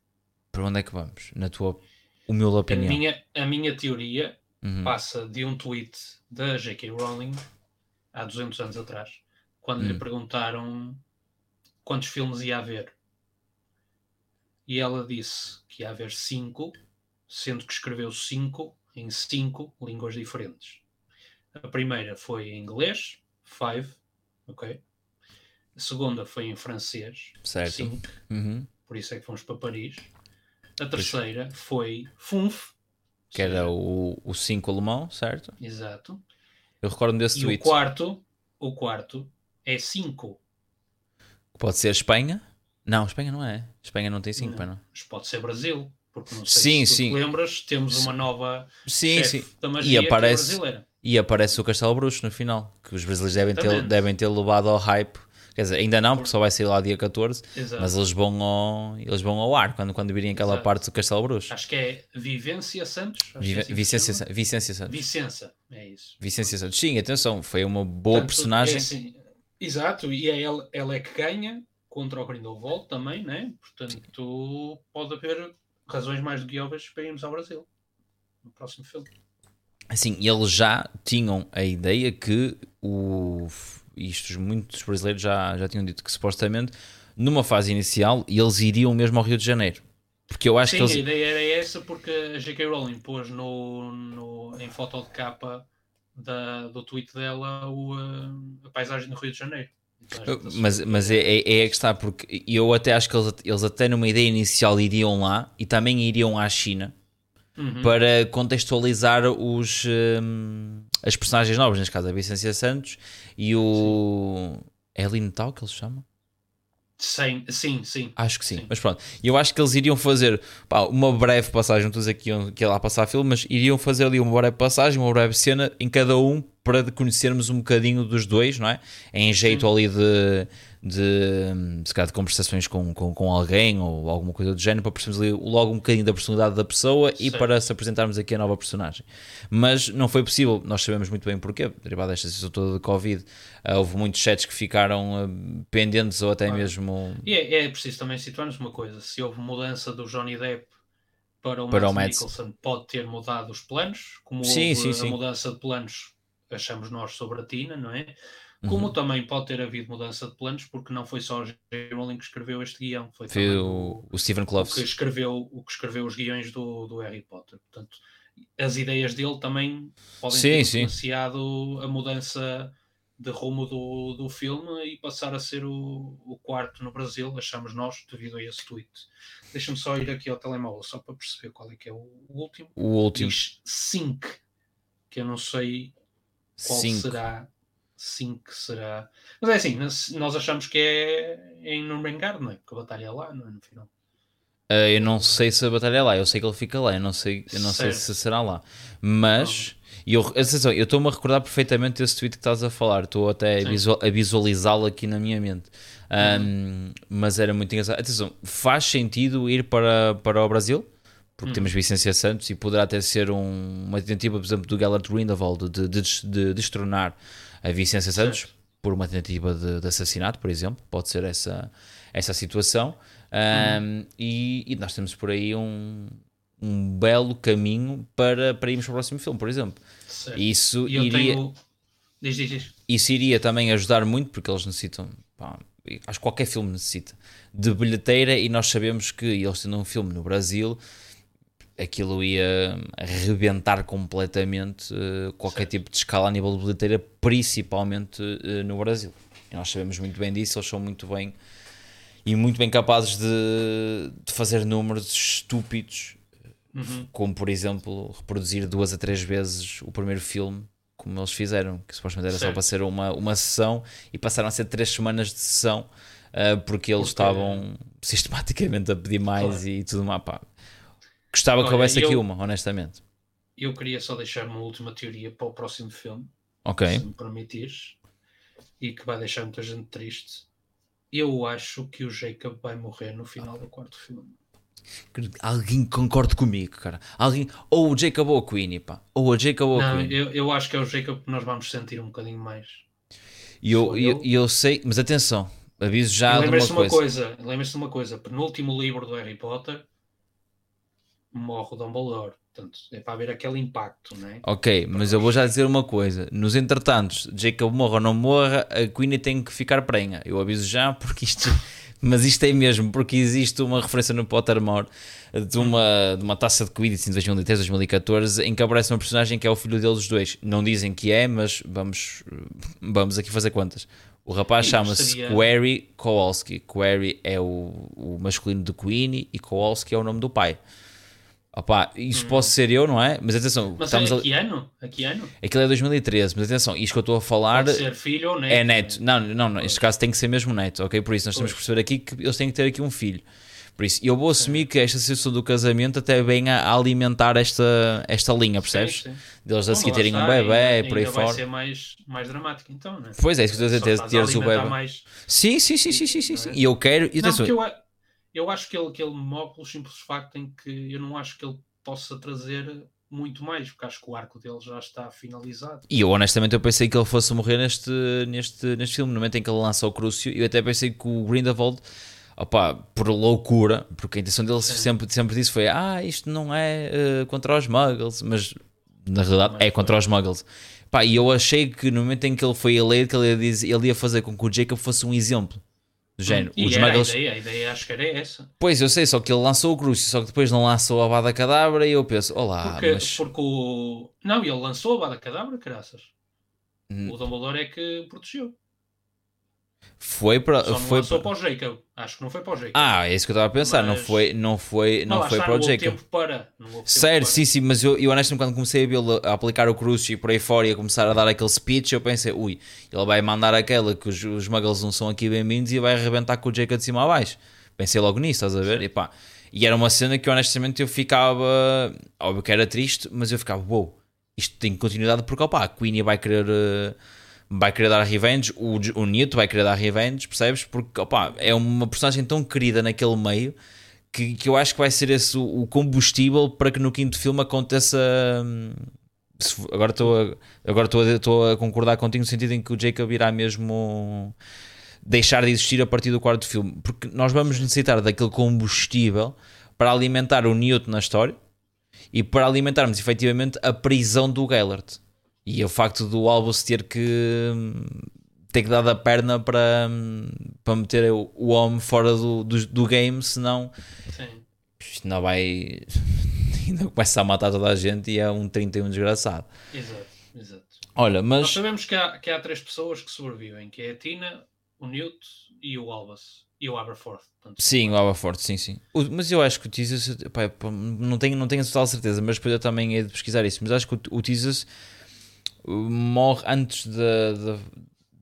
S1: Para onde é que vamos? Na tua humilde opinião.
S2: A minha, a minha teoria uhum. passa de um tweet da J.K. Rowling há 200 anos atrás, quando uhum. lhe perguntaram quantos filmes ia haver. E ela disse que ia haver cinco, sendo que escreveu cinco em cinco línguas diferentes. A primeira foi em inglês, Five, ok? A segunda foi em francês,
S1: Certo.
S2: Cinco,
S1: Uhum.
S2: por isso é que fomos para Paris. A terceira foi Funf,
S1: Que era o 5 alemão, certo?
S2: exato.
S1: Eu recordo desse
S2: E o
S1: tweet.
S2: quarto, o quarto é 5.
S1: Pode ser Espanha? Não, Espanha não é. Espanha não tem 5,
S2: Não.
S1: não.
S2: Mas pode ser Brasil, porque não sei
S1: Sim,
S2: se tu
S1: sim.
S2: lembras, temos uma nova
S1: Sim, sim.
S2: da
S1: E
S2: é
S1: aparece-
S2: brasileira.
S1: E aparece o Castelo Bruxo no final, que os brasileiros devem ter, devem ter levado ao hype. Quer dizer, ainda não, porque só vai sair lá dia 14,
S2: Exato.
S1: mas eles vão ao, eles vão ao ar quando, quando virem aquela
S2: Exato.
S1: parte do Castelo Bruxo.
S2: Acho que é Vivência Santos. que é
S1: Vive-
S2: assim
S1: Vicência, Vicência Santos.
S2: Vicença, é isso.
S1: Vicência Santos. Sim, atenção, foi uma boa
S2: Portanto,
S1: personagem.
S2: é assim, exato, e é ela, ela é que ganha contra o Grindelwald também, né? Portanto, pode haver razões mais do que óbvias para irmos ao Brasil no próximo filme.
S1: Assim, eles já tinham a ideia que o. Isto muitos brasileiros já, já tinham dito que supostamente numa fase inicial eles iriam mesmo ao Rio de Janeiro. Porque eu acho
S2: Sim,
S1: que
S2: a
S1: eles.
S2: ideia era essa porque a J.K. Rowling pôs no, no, em foto de capa da, do tweet dela o, uh, a paisagem do Rio de Janeiro. Então, a
S1: Mas, mas é, é, é que está, porque eu até acho que eles, eles até numa ideia inicial iriam lá e também iriam à China
S2: Uhum.
S1: para contextualizar os, hum, as personagens novas, neste caso a Vicência Santos e o. É Tal que eles chamam?
S2: Sim, sim, sim.
S1: Acho que sim.
S2: Sim.
S1: Mas pronto, eu acho que eles iriam fazer pá, uma breve passagem, não estou a dizer que iam, que ia lá passar filme, mas iriam fazer ali uma breve passagem, uma breve cena em cada um para conhecermos um bocadinho dos dois, não é? Em jeito ali de, de, se calhar de conversações com, com, com alguém ou alguma coisa do género, para percebermos ali logo um bocadinho da personalidade da pessoa e
S2: Certo.
S1: para se apresentarmos aqui a nova personagem. Mas não foi possível, nós sabemos muito bem porquê, derivado desta situação toda de Covid, ah, houve muitos sets que ficaram ah, pendentes ou até
S2: Claro.
S1: mesmo
S2: E é, é preciso também situarmos uma coisa: se houve mudança do Johnny Depp para o
S1: Para
S2: Mads
S1: o Mads.
S2: Pode ter mudado os planos, como
S1: Sim,
S2: houve
S1: sim,
S2: a
S1: sim.
S2: mudança de planos, achamos nós sobre a Tina, não é? Como
S1: Uhum.
S2: também pode ter havido mudança de planos, porque não foi só o J.K. Rowling que escreveu este guião, foi,
S1: Foi o, o Stephen
S2: o que escreveu, o que escreveu os guiões do, do Harry Potter. Portanto, as ideias dele também podem
S1: Sim,
S2: ter influenciado a mudança de rumo do, do filme e passar a ser o, o quarto no Brasil, achamos nós, devido a esse tweet. Deixa-me só ir aqui ao telemóvel, só para perceber qual é que é o, o último.
S1: O último.
S2: Diz Sync, que eu não sei qual
S1: 5.
S2: será. Sync será. Mas é assim, nós- achamos que é em Nuremberg, não é? Porque a batalha é lá, não é? No final.
S1: eu não sei se a batalha é lá, eu sei que ele fica lá, eu não sei, eu não sei se será lá. Mas e eu atenção, eu estou-me a recordar perfeitamente desse tweet que estás a falar, estou até a,
S2: Sim.
S1: Visual- a visualizá-lo aqui na minha mente. Um, Mas era muito engraçado. Atenção, faz sentido ir para, para o Brasil, porque
S2: Uhum.
S1: temos Vicência Santos e poderá até ser um- uma tentativa, por exemplo, do Gellert Grindelwald de, de, de destronar a Vicência Santos
S2: Certo.
S1: por uma tentativa de, de assassinato, por exemplo. Pode ser essa, essa situação. Um, e, e nós temos por aí um, um belo caminho para, para irmos para o próximo filme, por exemplo.
S2: Certo.
S1: Isso
S2: E
S1: iria,
S2: tenho. Diz, diz, diz.
S1: isso iria também ajudar muito, porque eles necessitam, pá, acho que qualquer filme necessita, de bilheteira, e nós sabemos que eles tendo um filme no Brasil, aquilo ia arrebentar completamente eh, qualquer
S2: Certo.
S1: tipo de escala a nível de bilheteira, principalmente eh, no Brasil. E nós sabemos muito bem disso, eles são muito bem e muito bem capazes de, de fazer números estúpidos,
S2: Uhum.
S1: como por exemplo reproduzir duas a três vezes o primeiro filme, como eles fizeram, que supostamente era só
S2: Certo.
S1: para ser uma, uma sessão e passaram a ser três semanas de sessão porque eles
S2: Porque-
S1: estavam sistematicamente a pedir mais
S2: Claro.
S1: e tudo mais. Pá. Gostava que houvesse aqui uma, honestamente.
S2: Eu queria só deixar uma última teoria para o próximo filme,
S1: Ok.
S2: se me permitires, e que vai deixar muita gente triste. Eu acho que o Jacob vai morrer no final do quarto filme.
S1: Alguém concorde comigo, cara. Alguém, ou o Jacob ou a Queenie, pá. Ou a Jacob ou a
S2: Não,
S1: Queenie.
S2: eu, eu acho que é o Jacob que nós vamos sentir um bocadinho mais.
S1: E eu, eu,
S2: eu.
S1: eu sei, mas atenção, aviso já de uma coisa.
S2: coisa, lembre-se de uma coisa, penúltimo livro do Harry Potter morre o Dumbledore. Portanto, é para haver aquele impacto, não é?
S1: Ok, mas eu vou já dizer uma coisa. Nos entretantos, Jacob morra ou não morra, a Queenie tem que ficar prenha. Eu aviso já, porque isto mas isto é mesmo, porque existe uma referência no Pottermore de uma, de uma taça de Quidditch em 2013, 2014, em que aparece uma personagem que é o filho deles dois. Não dizem que é, mas vamos, vamos aqui fazer contas. O rapaz chama-se seria... Query Kowalski. Query é o, o masculino de Queenie e Kowalski é o nome do pai. Opa, isso hum. posso ser eu, não é? Mas atenção,
S2: mas estamos a que ano? A que ano?
S1: Aquilo é 2013, mas atenção, isto que eu estou a falar
S2: Pode ser filho ou neto.
S1: É neto. Não, não, não, neste caso tem que ser mesmo neto, ok? Por isso nós temos que perceber aqui que eles têm que ter aqui um filho. Por isso, eu vou assumir que esta situação do casamento até vem a alimentar esta, esta linha, percebes? Sim, sim. Deles a seguir terem um bebê, por aí fora. vai
S2: ser mais, mais dramático, então, né?
S1: Pois é, isso que eu estou a dizer, teres o bebê. Mais... Sim, sim, sim, sim, sim, sim, sim. É? E eu quero. E
S2: não, porque eu, eu acho que ele, que ele morre pelo simples facto em que eu não acho que ele possa trazer muito mais, porque acho que o arco dele já está finalizado.
S1: E eu honestamente eu pensei que ele fosse morrer neste, neste, neste filme, no momento em que ele lança o Crucio, eu até pensei que o Grindelwald opa, por loucura, porque a intenção dele sempre, sempre disse foi ah, isto não é uh, contra os muggles, mas na realidade mas é contra os muggles. Pá, e eu achei que no momento em que ele foi eleito, que ele ia, dizer, ele ia fazer com que o Jacob fosse um exemplo. Do género.
S2: E os era muggles... a, ideia, a ideia acho que era essa.
S1: Pois, eu sei, só que ele lançou o Crucio, só que depois não lançou a Bada Cadabra e eu penso, olá,
S2: porque,
S1: mas...
S2: Porque o... Não, ele lançou a Bada Cadabra, graças. Hum. O Dumbledore é que protegeu.
S1: Foi para.
S2: Só não
S1: foi
S2: para... para o Jacob. Acho que não foi para o Jacob.
S1: Ah, é isso que eu estava a pensar. Mas... Não foi, não foi, não, não foi para o Jacob.
S2: Tempo para.
S1: Certo, sim, sim, mas eu, eu honestamente quando comecei a vê-lo a aplicar o Crucio e por aí fora e a começar a dar aquele speech, eu pensei, ui, ele vai mandar aquela que os, os muggles não são aqui bem-vindos e vai arrebentar com o Jacob de cima a baixo. Pensei logo nisso, estás a ver? E, pá, e era uma cena que honestamente eu ficava. Óbvio que era triste, mas eu ficava, wow, isto tem continuidade porque, opá, a Queenie vai querer. Uh, vai querer dar revenge, o, o Newt vai querer dar revenge, percebes? Porque opa, é uma personagem tão querida naquele meio que, que eu acho que vai ser esse o, o combustível para que no quinto filme aconteça. Hum, agora estou a, agora estou a, estou a concordar contigo no sentido em que o Jacob irá mesmo deixar de existir a partir do quarto filme, porque nós vamos necessitar daquele combustível para alimentar o Newt na história e para alimentarmos efetivamente a prisão do Gellert. E o facto do Albus ter que ter que dar a perna para, para meter o, homem fora do, do, do game, senão Sim. isto não vai ainda começa a matar toda a gente e é um 31 desgraçado.
S2: Exato, exato.
S1: Olha, mas
S2: nós sabemos que há, que há três pessoas que sobrevivem, que é a Tina, o Newt e o Albus. E o Aberforth. Portanto,
S1: sim, o Aberforth, sim, sim. O, mas eu acho que o Jesus, pá, não tenho, não tenho a total certeza, mas depois eu também hei de pesquisar isso. Mas acho que o, o morre antes de, de,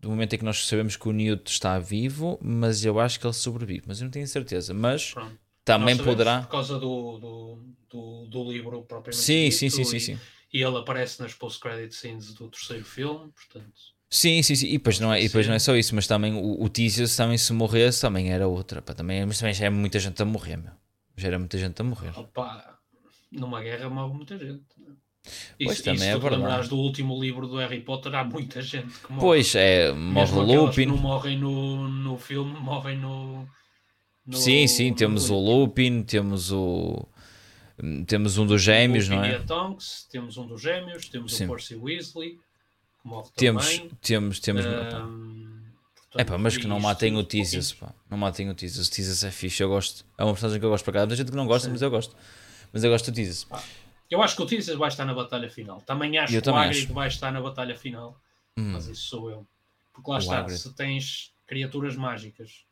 S1: do momento em que nós sabemos que o Newt está vivo, mas eu acho que ele sobrevive, mas eu não tenho certeza. Mas Pronto. também poderá.
S2: Por causa do, do, do, do livro propriamente.
S1: Sim, dito, sim, sim, sim, sim.
S2: E ele aparece nas post-credit scenes do terceiro filme, portanto.
S1: Sim, sim, sim. E depois não é, e não é só isso, mas também o, o também se morresse também era outra. Pá, também, mas também já é muita gente a morrer, meu. Já era muita gente a morrer.
S2: Opa, numa guerra morre muita gente.
S1: Pois também é verdade.
S2: do último livro do Harry Potter, há muita gente que morre.
S1: Pois é, morre o Lupin.
S2: Que não morrem no, no filme, morrem no. no
S1: sim, sim, temos o Lupin, temos o. Temos um dos gêmeos, não é?
S2: Tonks, temos um dos gêmeos, temos sim. o Percy Weasley, que morre
S1: temos,
S2: também.
S1: Temos, temos. Um, é pá, mas que não matem o Theseus, pá. Não matem o Theseus. O Theseus é fixe, eu gosto. É uma personagem que eu gosto para cá. Muita gente que não gosta, sim. mas eu gosto. Mas eu gosto do Theseus. Ah.
S2: Eu acho que o Theseus vai estar na batalha final. Também acho eu que o Hagrid acho. vai estar na batalha final. Hum. Mas isso sou eu. Porque lá o está, Hagrid. se tens criaturas mágicas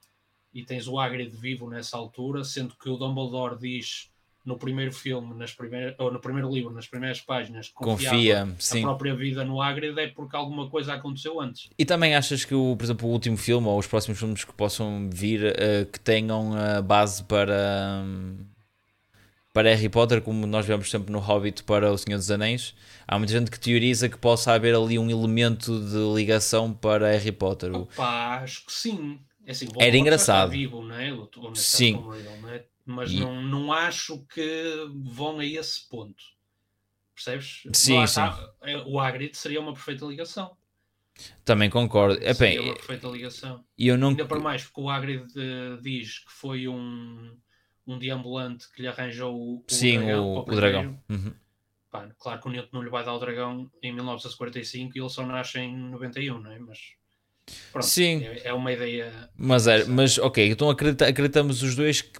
S2: e tens o Hagrid vivo nessa altura, sendo que o Dumbledore diz no primeiro filme, nas primeiras, ou no primeiro livro, nas primeiras páginas,
S1: confia
S2: sim. a própria vida no Hagrid é porque alguma coisa aconteceu antes.
S1: E também achas que, o, por exemplo, o último filme ou os próximos filmes que possam vir uh, que tenham a base para... Um para Harry Potter, como nós vemos sempre no Hobbit para O Senhor dos Anéis, há muita gente que teoriza que possa haver ali um elemento de ligação para Harry Potter.
S2: Opa, acho que sim. É assim,
S1: Era engraçado.
S2: Vivo, não é?
S1: sim.
S2: não é? Mas e... não, não acho que vão a esse ponto. Percebes?
S1: Sim, sim.
S2: É, o Hagrid seria uma perfeita ligação.
S1: Também concordo. É,
S2: seria bem, uma perfeita ligação.
S1: Eu não...
S2: Ainda para mais, porque o Hagrid uh, diz que foi um um deambulante que lhe arranjou o,
S1: Sim,
S2: dragão.
S1: O, o dragão. Uhum.
S2: Pá, claro que o Newton não lhe vai dar o dragão em 1945 e ele só nasce em 91, não é? Mas Pronto,
S1: Sim.
S2: É, é uma ideia.
S1: Mas, é, mas ok, então acredita- acreditamos os dois que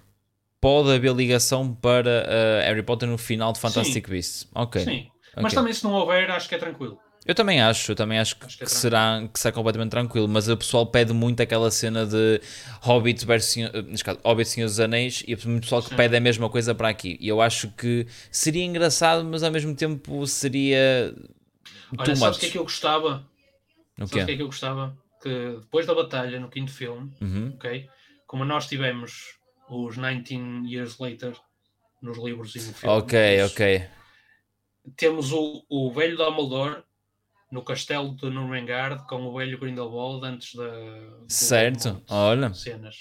S1: pode haver ligação para uh, Harry Potter no final de Fantastic Beasts. Ok.
S2: Sim. Mas
S1: ok.
S2: também se não houver, acho que é tranquilo.
S1: Eu também acho, eu também acho,
S2: Acho
S1: que,
S2: que é
S1: será, que será completamente tranquilo, mas o pessoal pede muito aquela cena de Hobbit versus eh, caso, Hobbit Senhor dos Anéis e muito pessoal que
S2: Sim.
S1: pede a mesma coisa para aqui. E eu acho que seria engraçado, mas ao mesmo tempo seria
S2: Olha, sabes o que é que eu gostava?
S1: O
S2: Sabes o que é que eu gostava? Que depois da batalha, no quinto filme,
S1: Uhum.
S2: ok? Como nós tivemos os 19 Years Later nos livros e no filme.
S1: Ok, ok.
S2: Temos o, o velho Dumbledore no castelo de Nurmengard com o velho Grindelwald antes da.
S1: Certo, olha.
S2: Cenas.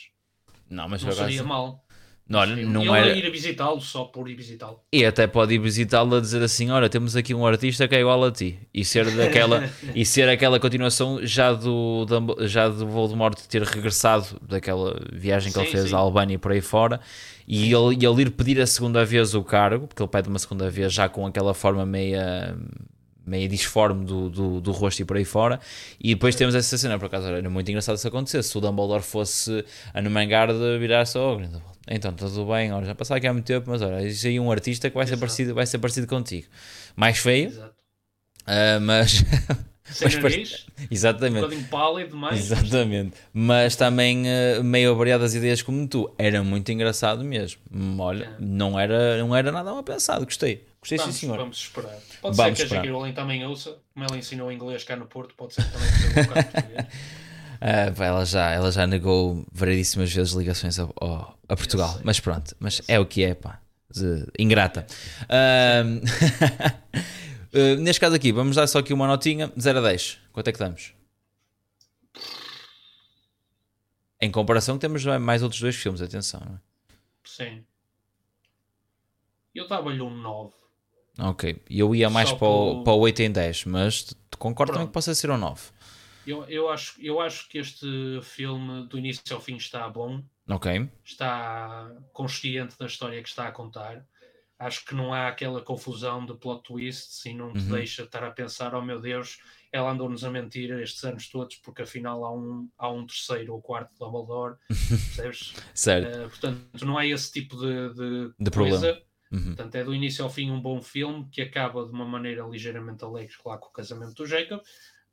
S1: Não, mas
S2: Não seria mal.
S1: Não, olha,
S2: Ele
S1: não
S2: a
S1: era.
S2: ir visitá-lo só por ir visitá-lo.
S1: E até pode ir visitá-lo a dizer assim: olha, temos aqui um artista que é igual a ti. E ser daquela, e ser aquela continuação já do, já do Voldemort ter regressado daquela viagem que ele
S2: Sim,
S1: fez
S2: sim.
S1: à Albânia e por aí fora. E ele, e ele ir pedir a segunda vez o cargo, porque ele pede uma segunda vez já com aquela forma meia. Meia disforme do, do, do rosto e por aí fora. E depois temos essa cena, por acaso era muito engraçado se acontecesse. Se o Dumbledore fosse a Numangard virar-se ao. Então, tudo bem, olha, já passava aqui há muito tempo, mas olha, existe aí um artista que vai ser, parecido, vai ser parecido contigo. Mais feio, ah, mas.
S2: Sem
S1: Mas
S2: nariz, um
S1: exatamente.
S2: bocadinho pálido demais.
S1: Exatamente. Mas também ah, meio variadas ideias como tu. Era muito engraçado mesmo. Olha,
S2: É.
S1: não era, não era nada mal pensado. Gostei. Gostei,
S2: Vamos,
S1: sim, senhor.
S2: vamos esperar. Pode
S1: Vamos
S2: ser que
S1: esperar.
S2: a J.K. Rowling também ouça, como ela ensinou inglês cá no Porto, pode ser que também seja um bocado português.
S1: Pá, ela, já, ela já negou variedíssimas vezes ligações a, ao- a Portugal. Mas pronto, mas é o que é, pá. De- ingrata. Ahm, ah, neste caso aqui, vamos dar só aqui uma notinha: 0 a 10. Quanto é que damos? Em comparação, temos mais outros dois filmes, atenção. não é?
S2: Sim. Eu dava-lhe um 9.
S1: Ok, eu ia mais
S2: Só
S1: para o, para o 8 em 10, mas tu concordo também que possa ser um 9.
S2: Eu, eu, acho, eu acho que este filme, do início ao fim, está bom.
S1: Ok,
S2: Está consciente da história que está a contar. Acho que não há aquela confusão de plot twists e não te
S1: Uhum.
S2: deixa estar a pensar: oh meu Deus, ela andou-nos a mentir estes anos todos porque afinal há um, há um terceiro ou quarto Dumbledore. Percebes?
S1: certo.
S2: Eh, portanto, não há esse tipo de, de,
S1: De
S2: coisa.
S1: problema. Uhum.
S2: Portanto, é do início ao fim um bom filme que acaba de uma maneira ligeiramente alegre, claro, com o casamento do Jacob.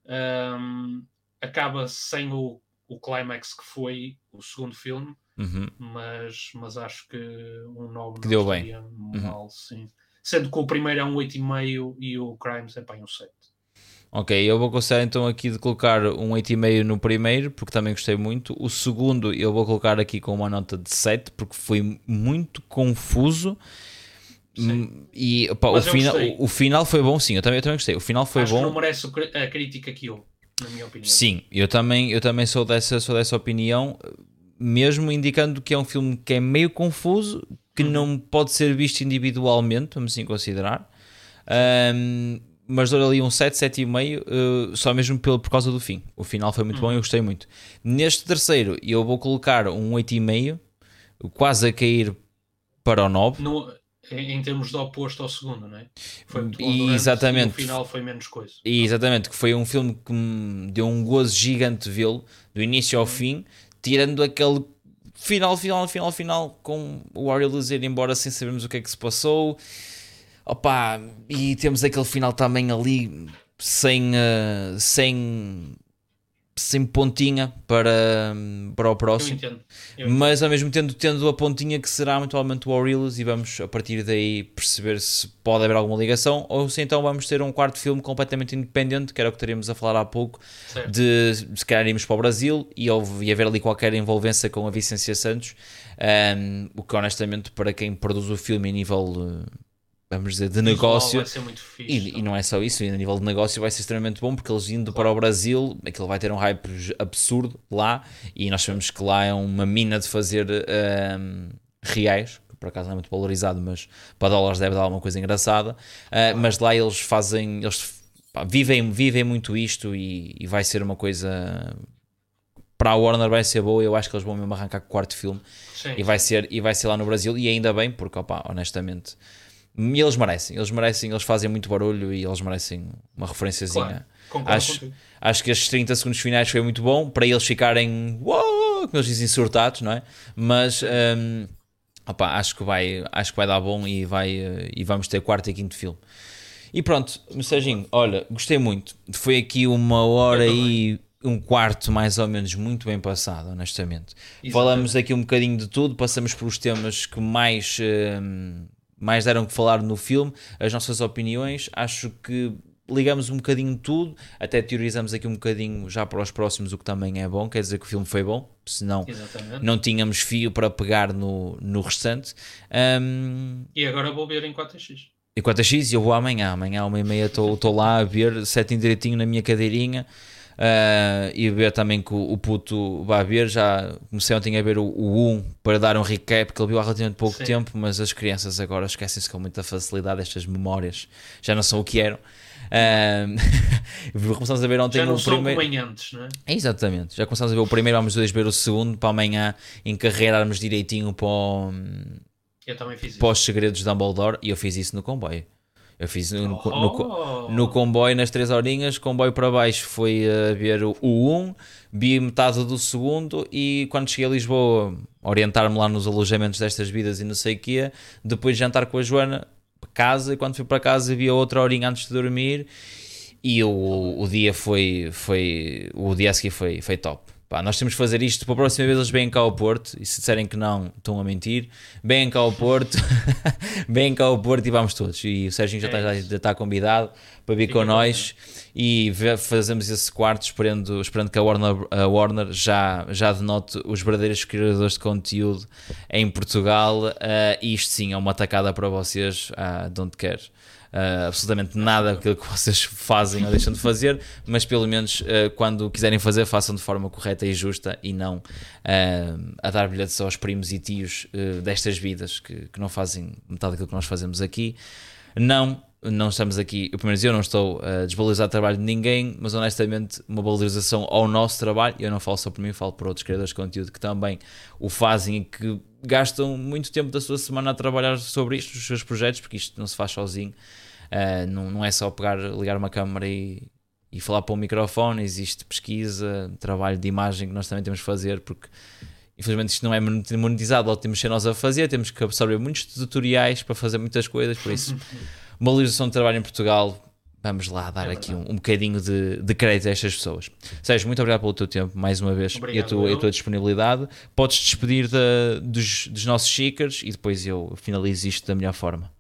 S2: Ahm, acaba sem o, o climax que foi o segundo filme,
S1: Uhum.
S2: mas, mas acho que um 9
S1: Que
S2: não
S1: deu bem.
S2: estaria mal, sim. Sendo que o primeiro é um 8,5 e o Crimes é para um 7.
S1: Ok, eu vou considerar então aqui de colocar um 8,5 no primeiro, porque também gostei muito. O segundo eu vou colocar aqui com uma nota de 7, porque foi muito confuso.
S2: Sim.
S1: Hum, E pá, o, final, o, o final foi bom, sim, eu também, eu também gostei. O final foi
S2: acho que
S1: bom.
S2: não merece a crítica que houve, na minha opinião.
S1: Sim, eu também, eu também sou, dessa, sou dessa opinião, mesmo indicando que é um filme que é meio confuso, que
S2: Uhum.
S1: não pode ser visto individualmente, vamos assim considerar. Ahm, mas dou ali um 7, 7,5, uh, só mesmo pelo, por causa do fim. O final foi muito bom e eu gostei muito. Neste terceiro, eu vou colocar um 8,5, quase a cair para o 9.
S2: No- em, em termos de oposto ao segundo, não é? Foi muito bom
S1: E-
S2: durante,
S1: exatamente.
S2: E o final foi menos coisa.
S1: E exatamente, que foi um filme que me deu um gozo gigante vê-lo, do início ao fim, tirando aquele final, final, final, final, com o Aurelius ir embora sem sabermos o que é que se passou. Opa, e temos aquele final também ali sem, eh, sem, sem pontinha para, para o
S2: Eu
S1: próximo.
S2: entendo. Eu
S1: Mas ao mesmo tempo tendo a pontinha que será muito provavelmente o Aurelius e vamos a partir daí perceber se pode haver alguma ligação ou se então vamos ter um quarto filme completamente independente, que era o que teríamos a falar há pouco,
S2: Certo.
S1: de se calhar irmos para o Brasil e, e haver ali qualquer envolvência com a Vicência Santos, um, o que honestamente para quem produz o filme em nível, eh, vamos dizer, de negócio...
S2: Fixe.
S1: E, e não é só isso, e a nível de negócio vai ser extremamente bom porque eles indo para o Brasil, aquilo vai ter um hype absurdo lá e nós sabemos que lá é uma mina de fazer ahm, reais, que por acaso não é muito valorizado, mas para dólares deve dar alguma coisa engraçada. Ah, mas lá eles fazem, eles pá, vivem, vivem muito isto e, e vai ser uma coisa para a Warner vai ser boa. Eu acho que eles vão mesmo arrancar com o quarto filme
S2: Sim,
S1: e vai ser, e vai ser lá no Brasil, e ainda bem, porque opa, honestamente E eles merecem, eles merecem, eles fazem muito barulho e eles merecem uma referenciazinha.
S2: Concordo
S1: Acho,
S2: contigo.
S1: acho que estes 30 segundos finais foi muito bom para eles ficarem, uou, como eles dizem, surtados, não é? Mas hum, opá, acho, que vai, acho que vai dar bom e, vai, eh, e vamos ter quarto e quinto filme. E pronto, Serginho, olha, gostei muito. Foi aqui uma hora e um quarto, mais ou menos, muito bem passado, honestamente. Falamos aqui um bocadinho de tudo, passamos por os temas que mais, hum, mais deram que falar no filme, as nossas opiniões. Acho que ligamos um bocadinho tudo, até teorizamos aqui um bocadinho já para os próximos, o que também é bom, quer dizer que o filme foi bom, senão
S2: Exatamente.
S1: não tínhamos fio para pegar no, no restante. Hum,
S2: E agora vou ver em 4x.
S1: Enquanto a X, eu vou amanhã. Amanhã, uma e meia, estou lá a ver, setinho direitinho na minha cadeirinha. Ah, e ver também que o, o puto vai ver. Já comecei ontem a ver o, o 1 para dar um recap, que ele viu há relativamente pouco
S2: Sim.
S1: tempo, mas as crianças agora esquecem-se com muita facilidade. Estas memórias já não são o que eram. Ah, começamos a ver ontem
S2: Já não
S1: o primeiro.
S2: como antes, não é?
S1: Exatamente, já começamos a ver o primeiro, vamos dois ver o segundo para amanhã encarregarmos direitinho para, o- para os segredos de Dumbledore e eu fiz isso no comboio. Eu fiz no, no,
S2: Oh!
S1: no comboio nas três horinhas, comboio para baixo foi a ver o 1, vi metade do segundo e quando cheguei a Lisboa, orientar-me lá nos alojamentos destas vidas e não sei o quê, depois de jantar com a Joana, casa, e quando fui para casa vi a outra horinha antes de dormir e o, o dia foi, foi o dia a seguir foi, foi top. Pá, nós temos que fazer isto para a próxima vez eles vêm cá ao Porto e se disserem que não, estão a mentir. Vêm cá ao Porto, vêm cá ao Porto e vamos todos. E o Serginho já,
S2: É
S1: está, já,
S2: isso.
S1: já está convidado para vir com nós e fazemos esse quarto esperando, esperando que a Warner, a Warner já, já denote os verdadeiros criadores de conteúdo em Portugal. e isto sim é uma atacada para vocês, ah, don't care. Uh, absolutamente nada daquilo que vocês fazem ou deixam de fazer, mas pelo menos uh, quando quiserem fazer, façam de forma correta e justa e não uh, a dar bilhetes aos primos e tios destas vidas que, que não fazem metade daquilo que nós fazemos aqui. Não, não estamos aqui, eu pelo menos eu não estou a desvalorizar o trabalho de ninguém, mas honestamente uma valorização ao nosso trabalho, eu não falo só por mim, falo por outros criadores de conteúdo que também o fazem e que gastam muito tempo da sua semana a trabalhar sobre isto, os seus projetos, porque isto não se faz sozinho. Uh, não, não é só pegar, ligar uma câmera e, e falar para um microfone, existe pesquisa, trabalho de imagem que nós também temos que fazer, porque infelizmente isto não é monetizado, ou temos que ser nós a fazer, temos que absorver muitos tutoriais para fazer muitas coisas, por isso, valorização de trabalho em Portugal, vamos lá dar
S2: É
S1: aqui um, um bocadinho de, de crédito a estas pessoas. Sérgio, muito obrigado pelo teu tempo, mais uma vez, e a
S2: Obrigado,
S1: tua, e a tua disponibilidade. Podes despedir da- dos, dos nossos seekers e depois eu finalizo isto da melhor forma.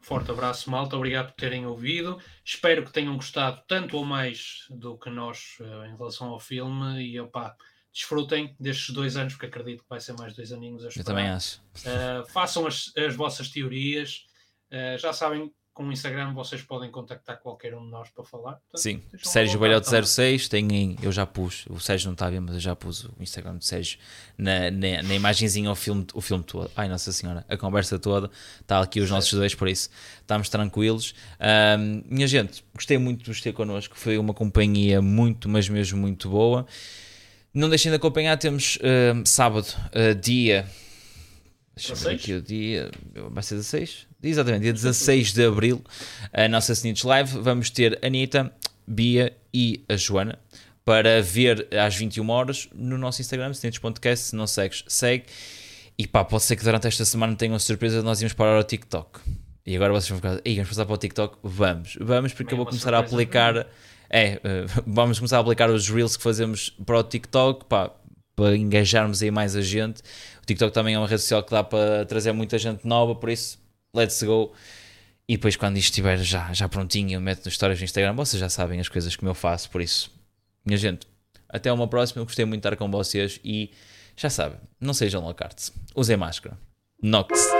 S2: Forte abraço, malta. Obrigado por terem ouvido. Espero que tenham gostado tanto ou mais do que nós eh, em relação ao filme. E opá, desfrutem destes dois anos, porque acredito que vai ser mais dois aninhos
S1: Eu também acho.
S2: Uh, façam as, as vossas teorias. Uh, já sabem, com o Instagram vocês podem contactar qualquer um de nós para falar. Portanto,
S1: Sim, Sérgio
S2: vontade
S1: Balhote
S2: também.
S1: 06, tem em, eu já pus, o Sérgio não está a ver, mas eu já pus o Instagram do Sérgio na, na, na imagenzinha, o filme, o filme todo. Ai, Nossa Senhora, a conversa toda, está aqui os nossos dois, por isso estamos tranquilos. Ahm, minha gente, gostei muito de vos ter connosco, foi uma companhia muito, mas mesmo muito boa. Não deixem de acompanhar, temos ahm, sábado, ah, dia. Deixa eu ver
S2: 16?
S1: aqui o dia. Vai ser 16? Exatamente, dia 16 de abril, a nossa Snitch Live. Vamos ter Anitta, Bia e a Joana para ver às 21 horas no nosso Instagram, snitch.cast. Se não segues, segue. E pá, pode ser que durante esta semana tenham a surpresa de nós irmos parar ao TikTok. E agora vocês vão ficar, Ei, vamos passar para o TikTok? Vamos, vamos, porque
S2: Bem,
S1: eu vou
S2: uma
S1: começar a aplicar. É, eh, vamos começar a aplicar os reels que fazemos para o TikTok, pá, para engajarmos aí mais a gente. TikTok também é uma rede social que dá para trazer muita gente nova, por isso, let's go. E depois, quando isto estiver já, já prontinho, eu meto nas histórias do Instagram. Vocês já sabem as coisas que eu faço, por isso, minha gente, até uma próxima. Eu gostei muito de estar com vocês e já sabem, não sejam locartes, usem máscara. Nox.